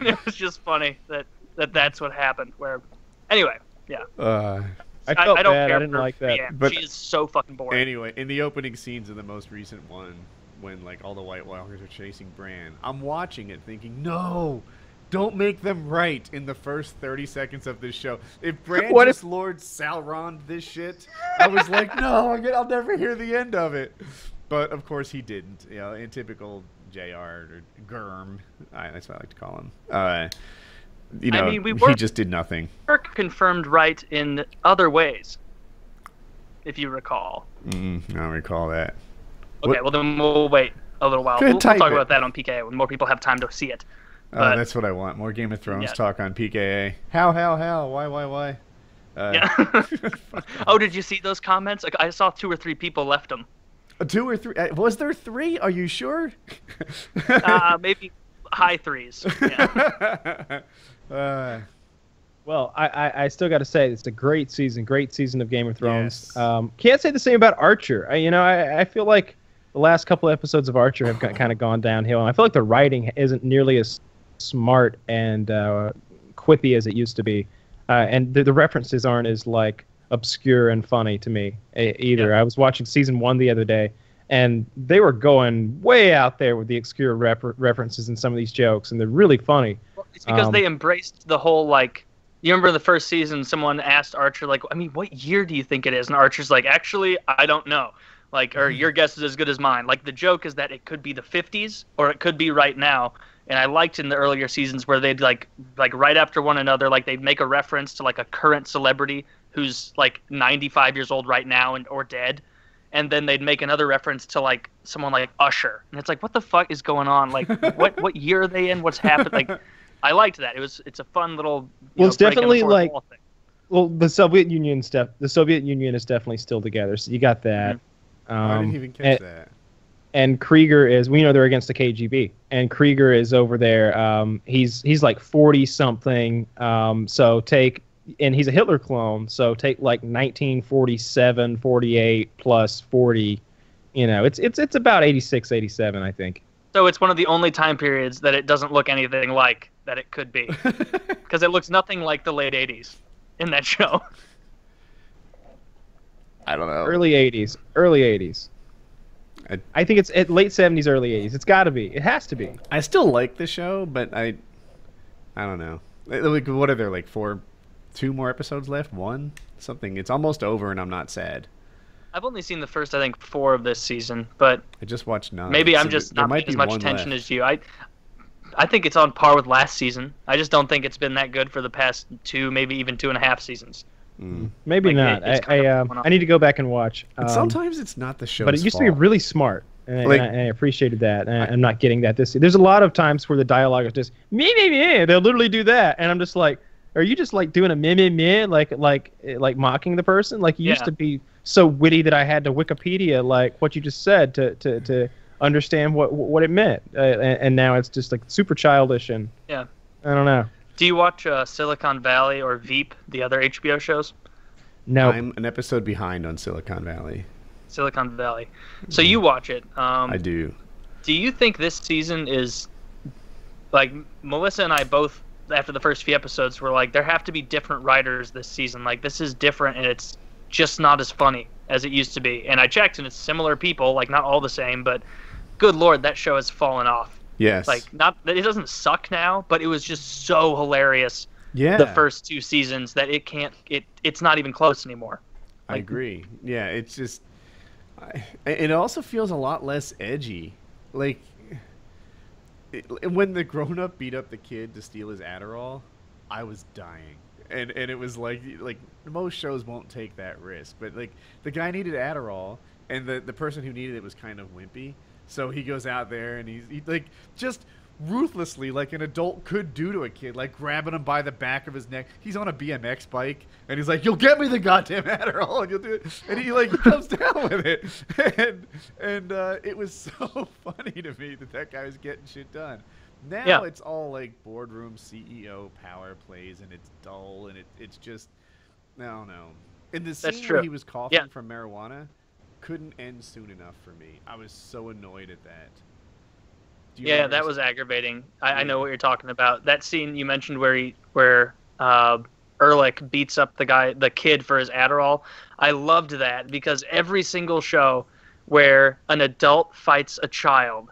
it was just funny that that that's what happened. Where, anyway, yeah. Uh, I felt I, I don't bad. Care I didn't like that. Yeah, but she is so fucking boring. Anyway, in the opening scenes of the most recent one, when like all the White Walkers are chasing Bran, I'm watching it thinking, no, don't make them right in the first 30 seconds of this show. If <laughs> Bran what just if- Lord Sauron this shit, I was like, no, I'll never hear the end of it. But of course he didn't. You know, in typical Jr. or Germ, that's what I like to call him. Uh, you know, I mean, we he just did nothing. Work confirmed right in other ways, if you recall. Mm, I don't recall that. Okay, what? well then we'll wait a little while. We'll, we'll, talk it. about that on PKA when more people have time to see it. Oh, but, that's what I want. More Game of Thrones yeah. talk on PKA. How, how, how? Why, why, why? Uh, yeah. <laughs> oh, did you see those comments? I saw two or three people left them. Uh, two or three? Uh, was there three? Are you sure? <laughs> uh, maybe high threes. Yeah. <laughs> Uh, well, I, I, I still got to say it's a great season, great season of Game of Thrones. Yes. Um, can't say the same about Archer. I, you know, I, I feel like the last couple episodes of Archer have got, <sighs> kind of gone downhill, and I feel like the writing isn't nearly as smart and uh, quippy as it used to be, uh, and the, the, references aren't as like obscure and funny to me either. Yeah. I was watching season one the other day, and they were going way out there with the obscure rep- references and some of these jokes, and they're really funny. Well, it's because um, they embraced the whole like. You remember the first season? Someone asked Archer like, "I mean, what year do you think it is?" And Archer's like, "Actually, I don't know." Like, or your guess is as good as mine. Like the joke is that it could be the 50s or it could be right now. And I liked in the earlier seasons where they'd like like right after one another, like they'd make a reference to like a current celebrity who's like 95 years old right now and or dead and then they'd make another reference to like someone like Usher, and it's like, what the fuck is going on? Like, what what year are they in? What's happened? Like, I liked that. It was it's a fun little. well, know, it's definitely like. Well, the Soviet Union stuff. The Soviet Union is definitely still together, so you got that. Mm-hmm. Um, I didn't even catch and, that. And Krieger is, we know they're against the KGB, and Krieger is over there. Um, he's he's like forty something. Um, so take and he's a Hitler clone, so take like 1947, 48 plus 40, you know, it's it's it's about 86, 87, I think. So it's one of the only time periods that it doesn't look anything like that it could be. <laughs> Cuz it looks nothing like the late 80s in that show. I don't know. Early 80s, early 80s. I, I think it's at late 70s, early 80s. It's got to be. It has to be. I still like the show, but I I don't know. Like what are there like four two more episodes left. One something. It's almost over, and I'm not sad. I've only seen the first, I think, four of this season, but I just watched nine. Maybe I'm just not paying as much attention left. as you. I, I think it's on par with last season. I just don't think it's been that good for the past two, maybe even two and a half seasons. Mm. Maybe like not. It, I I, uh, I, need to go back and watch. Um, sometimes it's not the show. But it used fault. to be really smart. And, like, I, and, I, appreciated that. And I, am not getting that this. There's a lot of times where the dialogue is just me, me, me. They'll literally do that, and I'm just like, are you just like doing a me me me like like like mocking the person? Like you yeah. used to be so witty that I had to Wikipedia like what you just said to to, to understand what what it meant, uh, and, and, now it's just like super childish and yeah. I don't know. Do you watch uh, Silicon Valley or Veep, the other HBO shows? No, I'm an episode behind on Silicon Valley. Silicon Valley. So you watch it. Um, I do. Do you think this season is like Melissa and I both after the first few episodes were like there have to be different writers this season. Like this is different and it's just not as funny as it used to be. And I checked and it's similar people, like not all the same, but good lord, that show has fallen off. Yes. Like not that it doesn't suck now, but it was just so hilarious. Yeah. The first two seasons that it can't it it's not even close anymore. Like, I agree. Yeah, it's just I, it also feels a lot less edgy. Like when the grown up beat up the kid to steal his Adderall, I was dying. And and it was like like most shows won't take that risk, but like the guy needed Adderall, and the the person who needed it was kind of wimpy, so he goes out there and he's he, like just ruthlessly like an adult could do to a kid, like grabbing him by the back of his neck. He's on a BMX bike, and he's like, "You'll get me the goddamn Adderall, and you'll do it." And he like <laughs> comes down with it, and and uh, it was <laughs> so funny to me that that guy was getting shit done. Now yeah. it's all like boardroom CEO power plays, and it's dull, and it, it's just no, no. In the scene where he was coughing yeah. from marijuana, couldn't end soon enough for me. I was so annoyed at that. Yeah, that was aggravating. I. I, know what you're talking about. That scene you mentioned where he where uh, Ehrlich beats up the guy, the kid for his Adderall. I loved that because every single show where an adult fights a child,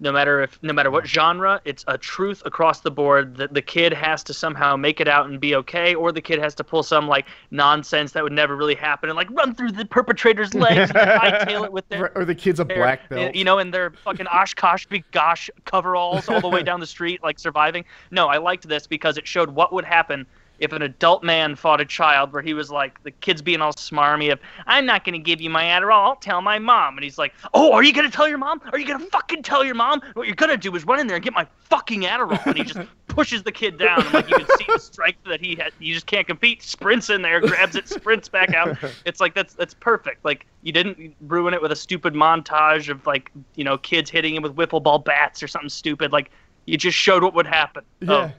no matter if no matter what genre it's a truth across the board that the kid has to somehow make it out and be okay or the kid has to pull some like nonsense that would never really happen and like run through the perpetrator's legs and <laughs> hightail it with their or the kid's a black belt. you know in their fucking OshKosh B'gosh coveralls all the way down the street like surviving. No i liked this because it showed what would happen if an adult man fought a child where he was like the kid's being all smarmy of i'm not going to give you my adderall i'll tell my mom. And he's like oh are you going to tell your mom? Are you going to fucking tell your mom? What you're going to do is run in there and get my fucking adderall. And he just <laughs> pushes the kid down and like you can see the strength that he had you just can't compete. Sprints in there grabs it sprints back out. <laughs> It's like that's that's perfect. Like you didn't ruin it with a stupid montage of like you know kids hitting him with wiffle ball bats or something stupid. Like you just showed what would happen. Yeah. Oh,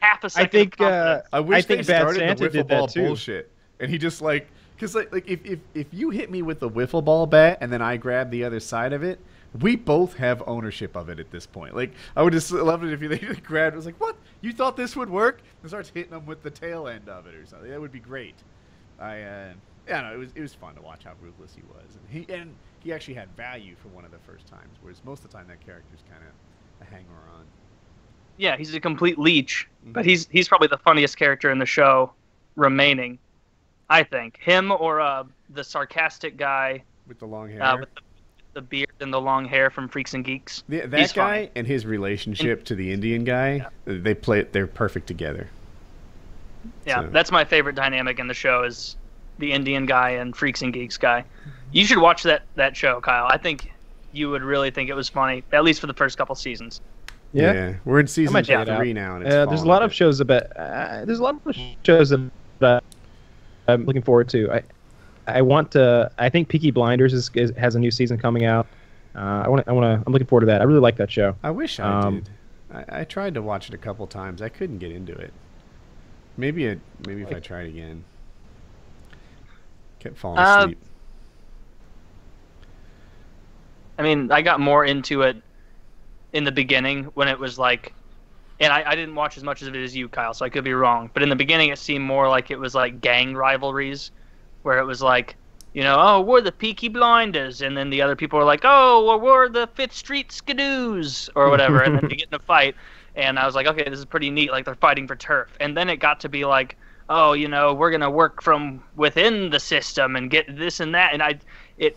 half a second. I think. Uh, I wish I think they started Bad Santa the wiffle ball bullshit, and he just like because like like if, if if you hit me with the wiffle ball bat and then I grab the other side of it. We both have ownership of it at this point. Like, I would just <laughs> love it if you they <laughs> grabbed. It was like, "What? You thought this would work?" And starts hitting them with the tail end of it or something. That would be great. I, uh, yeah, no, it was it was fun to watch how ruthless he was, and he and he actually had value for one of the first times, whereas most of the time that character's kind of a hanger on yeah, he's a complete leech, mm-hmm. but he's he's probably the funniest character in the show remaining. I think him or uh, the sarcastic guy with the long uh, hair, uh, with the, the, beard and the long hair from Freaks and Geeks. Yeah, that he's guy funny. and his relationship and, to the Indian guy, yeah. they play they're perfect together. Yeah, so. that's my favorite dynamic in the show is the Indian guy and Freaks and Geeks guy. You should watch that that show, Kyle. I think you would really think it was funny, at least for the first couple seasons. Yeah. yeah. we're in season three now, and uh, there's a lot of shows about. Uh, there's a lot of shows that I'm looking forward to. I I want to. I think Peaky Blinders is, is has a new season coming out. Uh, I want. I want to. I'm looking forward to that. I really like that show. I wish I um, did. I, I, tried to watch it a couple times. I couldn't get into it. Maybe it. Maybe if I tried again. Kept falling uh, asleep. I mean, I got more into it in the beginning when it was like and I, I, didn't watch as much of it as you, Kyle, so I could be wrong. But in the beginning, it seemed more like it was like gang rivalries, where it was like, you know, oh, we're the Peaky Blinders, and then the other people were like, oh, well, we're the Fifth Street Skidoos, or whatever, and then they get in a <laughs> fight. And I was like, okay, this is pretty neat. Like they're fighting for turf. And then it got to be like, oh, you know, we're gonna work from within the system and get this and that. And I, it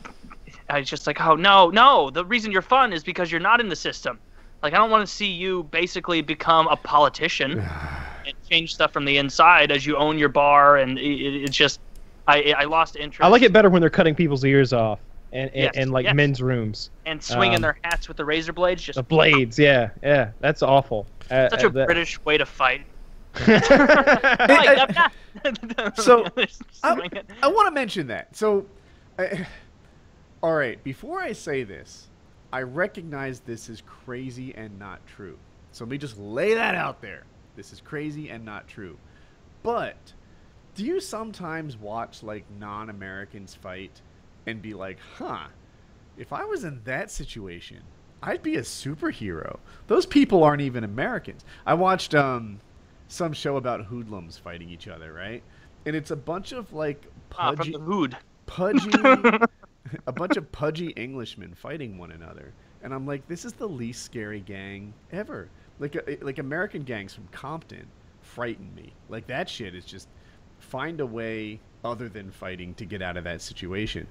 I was just like, oh no, no. The reason you're fun is because you're not in the system. Like I don't want to see you basically become a politician <sighs> and change stuff from the inside as you own your bar, and it, it's just I I lost interest. I like it better when they're cutting people's ears off and and, yes, and like yes. men's rooms and swinging um, their hats with the razor blades. Just the blades, yeah, yeah. That's awful. Uh, Such uh, a that... British way to fight. <laughs> so <laughs> I, I want to mention that. So. I, all right, before I say this, I recognize this is crazy and not true. So let me just lay that out there. This is crazy and not true. But do you sometimes watch like non Americans fight and be like, huh, if I was in that situation, I'd be a superhero. Those people aren't even Americans. I watched um, some show about hoodlums fighting each other, right? And it's a bunch of like pudgy, uh, from the hood. pudgy <laughs> <laughs> <laughs> a bunch of pudgy Englishmen fighting one another, and I'm like, this is the least scary gang ever. Like uh, like American gangs from Compton frighten me. Like that shit is just find a way other than fighting to get out of that situation.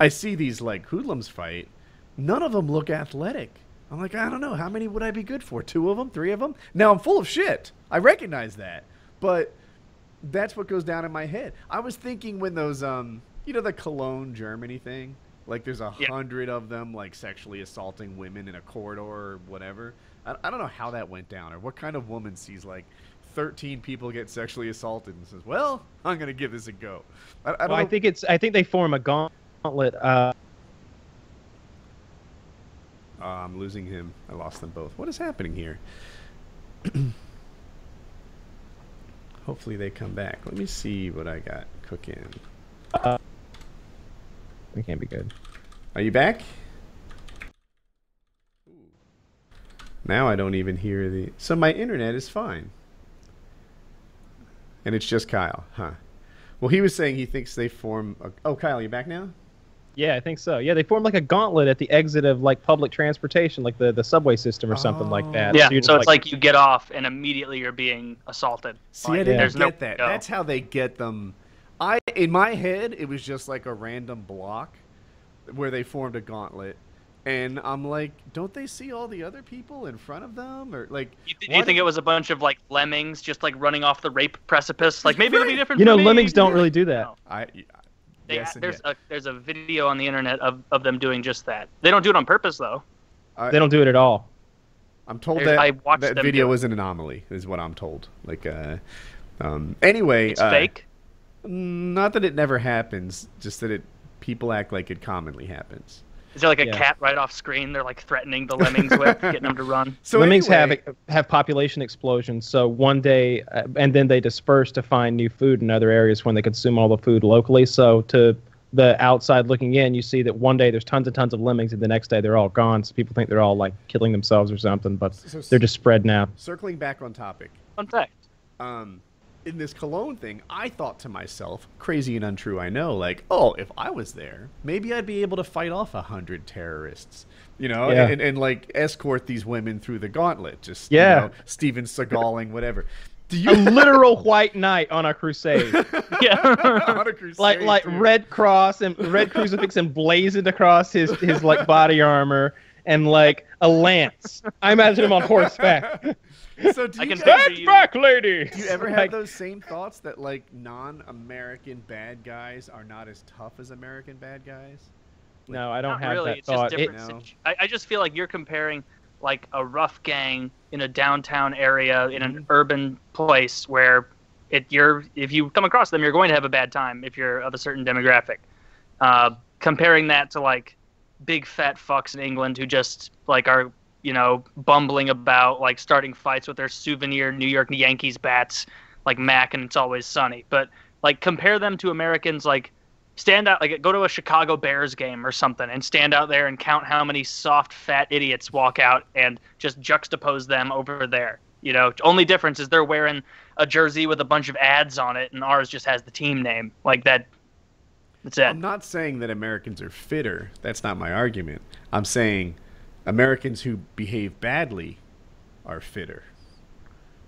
I see these like hoodlums fight. None of them look athletic. I'm like, I don't know. How many would I be good for? Two of them? Three of them? Now I'm full of shit. I recognize that. But that's what goes down in my head. I was thinking when those um you know the Cologne Germany thing Like there's a hundred of them like sexually assaulting women in a corridor or whatever. I, I don't know how that went down or what kind of woman sees like 13 people get sexually assaulted and says, "Well, I'm gonna give this a go." I, I, well, I think it's. I think they form a gauntlet. Uh... Uh, I'm losing him. I lost them both. What is happening here? <clears throat> Hopefully they come back. Let me see what I got cooking. Uh, we can't be good. Are you back? Now I don't even hear the... So my internet is fine. And it's just Kyle, huh? Well, he was saying he thinks they form... A... Oh, Kyle, you back now? Yeah, I think so. Yeah, they form like a gauntlet at the exit of like public transportation, like the, the subway system or something like that. Yeah, so, so it's like... like... you get off and immediately you're being assaulted. See, like, I didn't get no, that. No. That's how they get them. I in my head, it was just like a random block where they formed a gauntlet, and I'm like, don't they see all the other people in front of them, or like? You, th- you think it was a bunch of like lemmings just like running off the rape precipice? Like maybe it'll be different. You know, me. lemmings don't really do that. No. I they, yes there's a there's a video on the internet of, of them doing just that. They don't do it on purpose though. I, they don't do it at all. I'm told there's, that that video was an anomaly, is what I'm told. Like, uh, um, anyway, it's uh, fake. Not that it never happens, just that it people act like it commonly happens. Is there like a yeah. cat right off screen? They're like threatening the lemmings with, <laughs> getting them to run. So lemmings anyway, have have population explosions. So one day, uh, and then they disperse to find new food in other areas when they consume all the food locally. So to the outside looking in, you see that one day there's tons and tons of lemmings, and the next day they're all gone. So people think they're all like killing themselves or something, but so, they're just spread now. Circling back on topic. Fun fact. Um, in this cologne thing, I thought to myself, crazy and untrue, I know, like, oh, if I was there, maybe I'd be able to fight off a hundred terrorists, you know, yeah. and, and, like escort these women through the gauntlet, just yeah, you know, Steven Seagaling, whatever. Do you a <laughs> literal white knight on a crusade? <laughs> yeah, on a crusade <laughs> like like too. red cross and red crucifix emblazoned across his his like body armor and like a lance. I imagine him on horseback. <laughs> so do I you can guys, back, lady. Do you ever have those same thoughts that like non-American bad guys are not as tough as American bad guys? Like, no, I don't have really. that it's thought. Just different it, no. I, I just feel like you're comparing like a rough gang in a downtown area in an mm-hmm. urban place where it you're if you come across them you're going to have a bad time if you're of a certain demographic. Uh, comparing that to like big fat fucks in England who just like are you know, bumbling about, like starting fights with their souvenir New York Yankees bats, like Mac and It's Always Sunny. But like compare them to Americans, like stand out, like go to a Chicago Bears game or something, and stand out there and count how many soft fat idiots walk out, and just juxtapose them over there. You know, only difference is they're wearing a jersey with a bunch of ads on it, and ours just has the team name. Like that. That's it. I'm not saying that Americans are fitter. That's not my argument. I'm saying Americans who behave badly are fitter.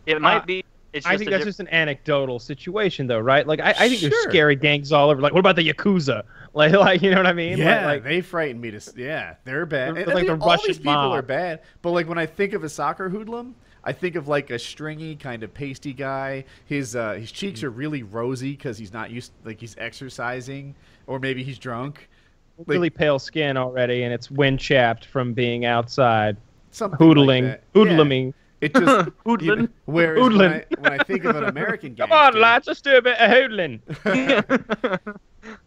It might uh, be. I think that's diff- just an anecdotal situation, though, right? Like, I, I think sure. there's scary gangs all over. Like, what about the yakuza? <laughs> Like, like you know what I mean? Yeah, like, they frighten me to. Yeah, they're bad. They're, and, like the Russian these people mob. are bad. But like when I think of a soccer hoodlum, I think of like a stringy kind of pasty guy. His uh, his cheeks are really rosy because he's not used, like he's exercising, or maybe he's drunk really pale skin already, and it's wind chapped from being outside. Hoodling, like hoodluming. Yeah. It just <laughs> hoodling. You know, whereas hoodling. When, I, when I think of an American <laughs> gangster, come on, lads, let's do a bit of hoodling. <laughs>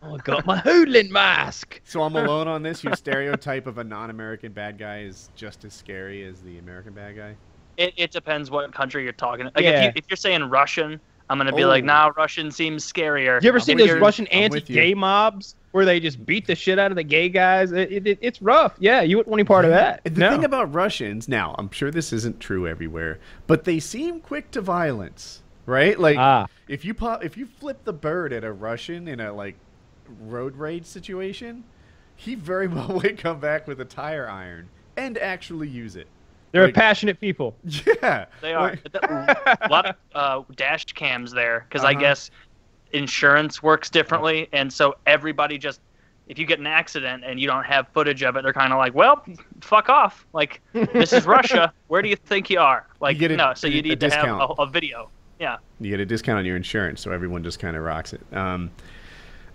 oh, I got my hoodling mask. So I'm alone on this. Your stereotype of a non-American bad guy is just as scary as the American bad guy. It, it depends what country you're talking. Like yeah. if, you, if you're saying Russian, I'm gonna be oh. like, nah, Russian seems scarier. You ever seen those Russian anti-gay mobs where they just beat the shit out of the gay guys? It, it, it's rough. Yeah, you wouldn't want any part of that. The no. thing about Russians, now I'm sure this isn't true everywhere, but they seem quick to violence, right? Like ah. if you pop, if you flip the bird at a Russian in a like road rage situation, he very <laughs> well would come back with a tire iron and actually use it. They're like, passionate people. <laughs> Yeah, they are. a lot of uh, dash cams there because uh-huh. I guess insurance works differently, and so everybody just if you get an accident and you don't have footage of it, they're kind of like, well, fuck off. Like this is Russia. <laughs> Where do you think you are? Like you no, so you need to have a, a, video. Yeah. You get a discount on your insurance, so everyone just kind of rocks it. Um,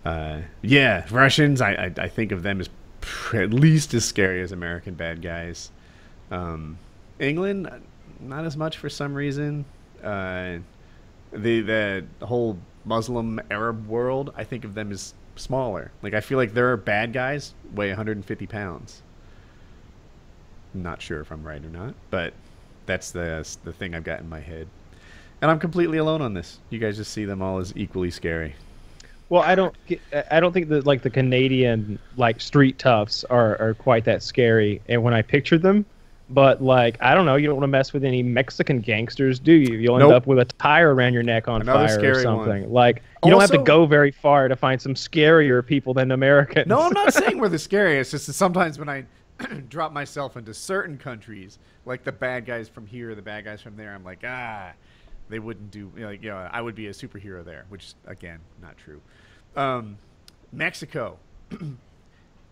uh, yeah, Russians. I, I, I think of them as at least as scary as American bad guys. Um, England, not as much for some reason. Uh, the the whole Muslim Arab world, I think of them as smaller. Like I feel like their bad guys weigh 150 pounds. not sure if I'm right or not, but that's the the thing I've got in my head. And I'm completely alone on this. You guys just see them all as equally scary. Well, I don't. I don't think that like the Canadian like street toughs are are quite that scary. And when I picture them, but like I don't know, you don't want to mess with any Mexican gangsters, do you? You'll end nope. up with a tire around your neck on Another fire or something. One. Like you also, don't have to go very far to find some scarier people than Americans. No, I'm not <laughs> saying we're the scariest. It's just that sometimes when I <clears throat> drop myself into certain countries, like the bad guys from here, the bad guys from there, I'm like, ah, they wouldn't do like you know, I would be a superhero there, which again, not true. Um, Mexico. <clears throat>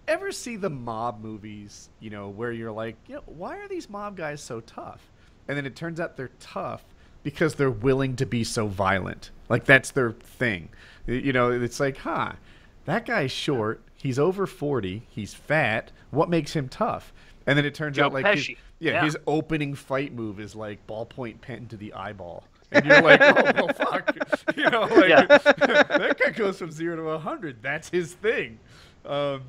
Ever see the mob movies, you know, where you're like, you know, why are these mob guys so tough? And then it turns out they're tough because they're willing to be so violent. Like that's their thing. You know, it's like, huh, that guy's short. He's over 40. He's fat. What makes him tough? And then it turns Joe out like his, yeah, yeah, his opening fight move is like ballpoint pen to the eyeball and you're like, oh well, <laughs> fuck, you know, like yeah. <laughs> that guy goes from zero to a hundred. That's his thing. Um,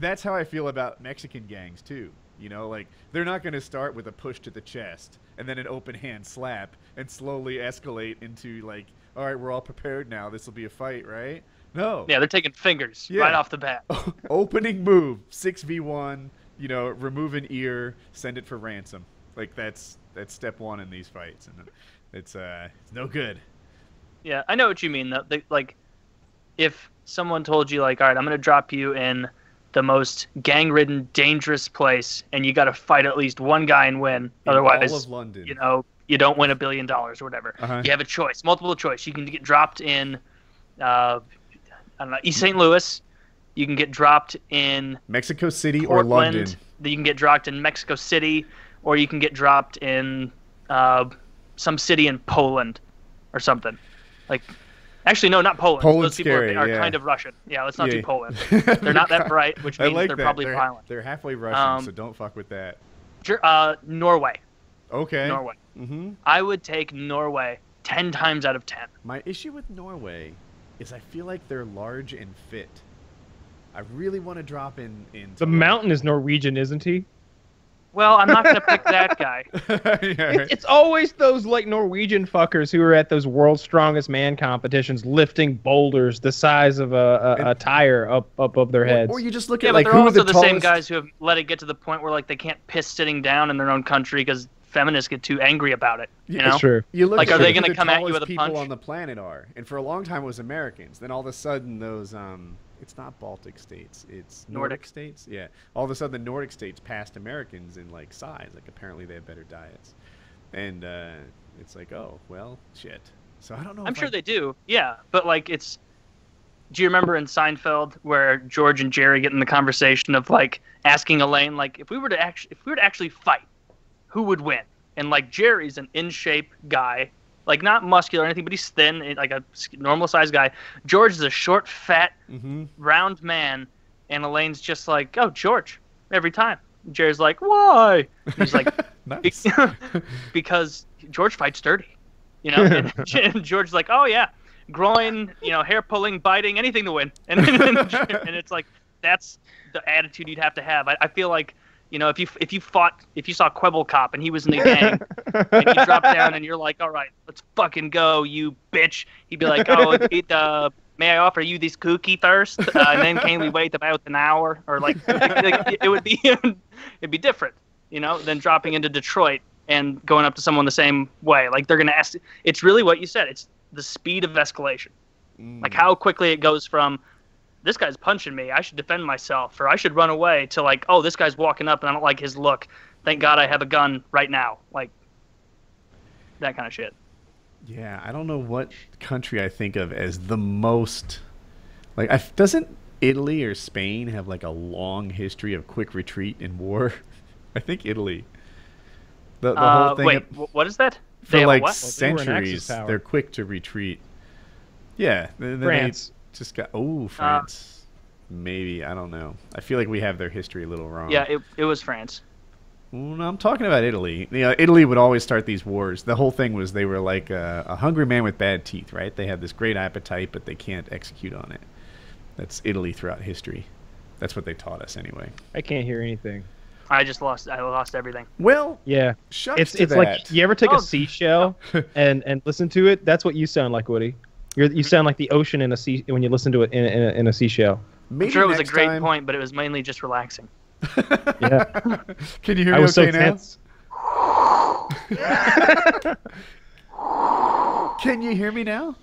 that's how I feel about Mexican gangs too. You know, like they're not going to start with a push to the chest and then an open hand slap and slowly escalate into like, all right, we're all prepared now. This will be a fight, right? No. Yeah, they're taking fingers yeah. right off the bat. <laughs> Opening move, six v one. You know, remove an ear, send it for ransom. Like that's that's step one in these fights, and it's uh, it's no good. Yeah, I know what you mean. Though, like, if someone told you, like, all right, I'm gonna drop you in the most gang-ridden, dangerous place, and you got to fight at least one guy and win. In Otherwise, you know, you don't win a billion dollars or whatever. Uh-huh. You have a choice, multiple choice. You can get dropped in, uh, I don't know, East St. Louis. You can get dropped in Mexico City Portland. or London. You can get dropped in Mexico City, or you can get dropped in uh, some city in Poland or something. Like, actually, no, not Poland. Poland's Those people scary, are, are yeah. kind of Russian. Yeah, let's not yeah. do Poland. <laughs> They're not that bright, which means like they're that. probably they're, violent. They're halfway Russian, um, so don't fuck with that. Uh, Norway. Okay. Norway. Mm-hmm. I would take Norway ten times out of ten. My issue with Norway is I feel like they're large and fit. I really want to drop in. in the mountain is Norwegian, isn't he? Well, I'm not going to pick that <laughs> guy. yeah, right. it's, always those like Norwegian fuckers who are at those world's strongest man competitions lifting boulders the size of a, a, a tire up up above their heads. Or, or you just look at yeah, like but they're who also the, the tallest... same guys who have let it get to the point where like they can't piss sitting down in their own country because feminists get too angry about it. You yeah, know, true. You look like, are they going to come at you with a people punch? on the planet are, and for a long time it was Americans. Then all of a sudden those um, it's not Baltic states, it's Nordic. Nordic. states. Yeah, all of a sudden the Nordic states passed Americans in like size. Like apparently they have better diets, and uh, it's like oh well shit. So I don't know. I'm sure I... they do. Yeah, but like it's. Do you remember in Seinfeld where George and Jerry get in the conversation of like asking Elaine like if we were to actually if we were to actually fight, who would win? And like Jerry's an in shape guy like not muscular or anything, but he's thin, like a normal sized guy. George is a short, fat, mm-hmm. round man, and Elaine's just like, "Oh, George," every time. Jerry's like, "Why?" He's like, <laughs> <laughs> "Because George fights dirty," you know. <laughs> And, and George's like, "Oh yeah, groin, you know, hair pulling, biting, anything to win." And, and, and it's like that's the attitude you'd have to have. I, I feel like you know, if you if you fought if you saw Quibble Cop and he was in the gang <laughs> and he dropped down and you're like, all right, let's fucking go, you bitch. He'd be like, oh, <laughs> it, uh, may I offer you this cookie first? Uh, and then can we wait about an hour? Or like, it, it would be <laughs> it'd be different, you know, than dropping into Detroit and going up to someone the same way. Like they're gonna ask. It's really what you said. It's the speed of escalation. Mm. Like how quickly it goes from this guy's punching me. I should defend myself, or I should run away. To like, oh, this guy's walking up, and I don't like his look. Thank God I have a gun right now. Like that kind of shit. Yeah, I don't know what country I think of as the most like. I, doesn't Italy or Spain have like a long history of quick retreat in war? <laughs> I think Italy. The, the uh, whole thing. Wait, of, what is that? For they like centuries, well, they are quick to retreat. Yeah, France just got oh France. Uh, maybe I don't know. I feel like we have their history a little wrong. Yeah, it, it was France. Well, no, I'm talking about Italy. You know, Italy would always start these wars. The whole thing was they were like a, a hungry man with bad teeth, right? They have this great appetite, but they can't execute on it. That's Italy throughout history. That's what they taught us anyway. I can't hear anything. I just lost. I lost everything. Well, yeah. Shucks it's it's that. like you ever take oh. a seashell <laughs> and and listen to it. That's what you sound like, Woody. You're, you sound like the ocean in a sea when you listen to it in, in, a, in a seashell. Maybe I'm sure it was a great time... point, but it was mainly just relaxing. <laughs> yeah. Can you hear me I was okay so now? Tense. <laughs> Can you hear me now?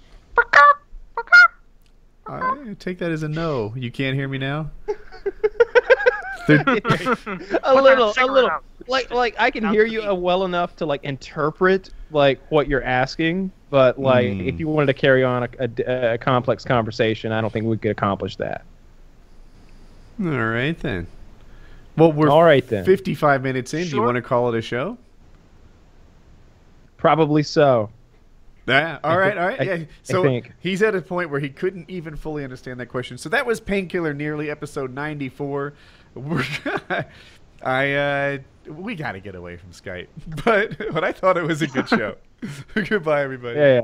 I take that as a no. You can't hear me now. <laughs> a little, a little. Like, like I can hear you uh, well enough to like interpret like what you're asking, but like mm. if you wanted to carry on a, a, a, complex conversation, I don't think we could accomplish that. All right then. Well, we're all right then. 55 minutes in. Sure. Do you want to call it a show? Probably so. Yeah. All right. All right. Yeah. So he's at a point where he couldn't even fully understand that question. So that was Painkiller Nearly, episode 94. <laughs> I uh, we got to get away from Skype, <laughs> but but I thought it was a good show. <laughs> <laughs> Goodbye, everybody. Yeah. yeah.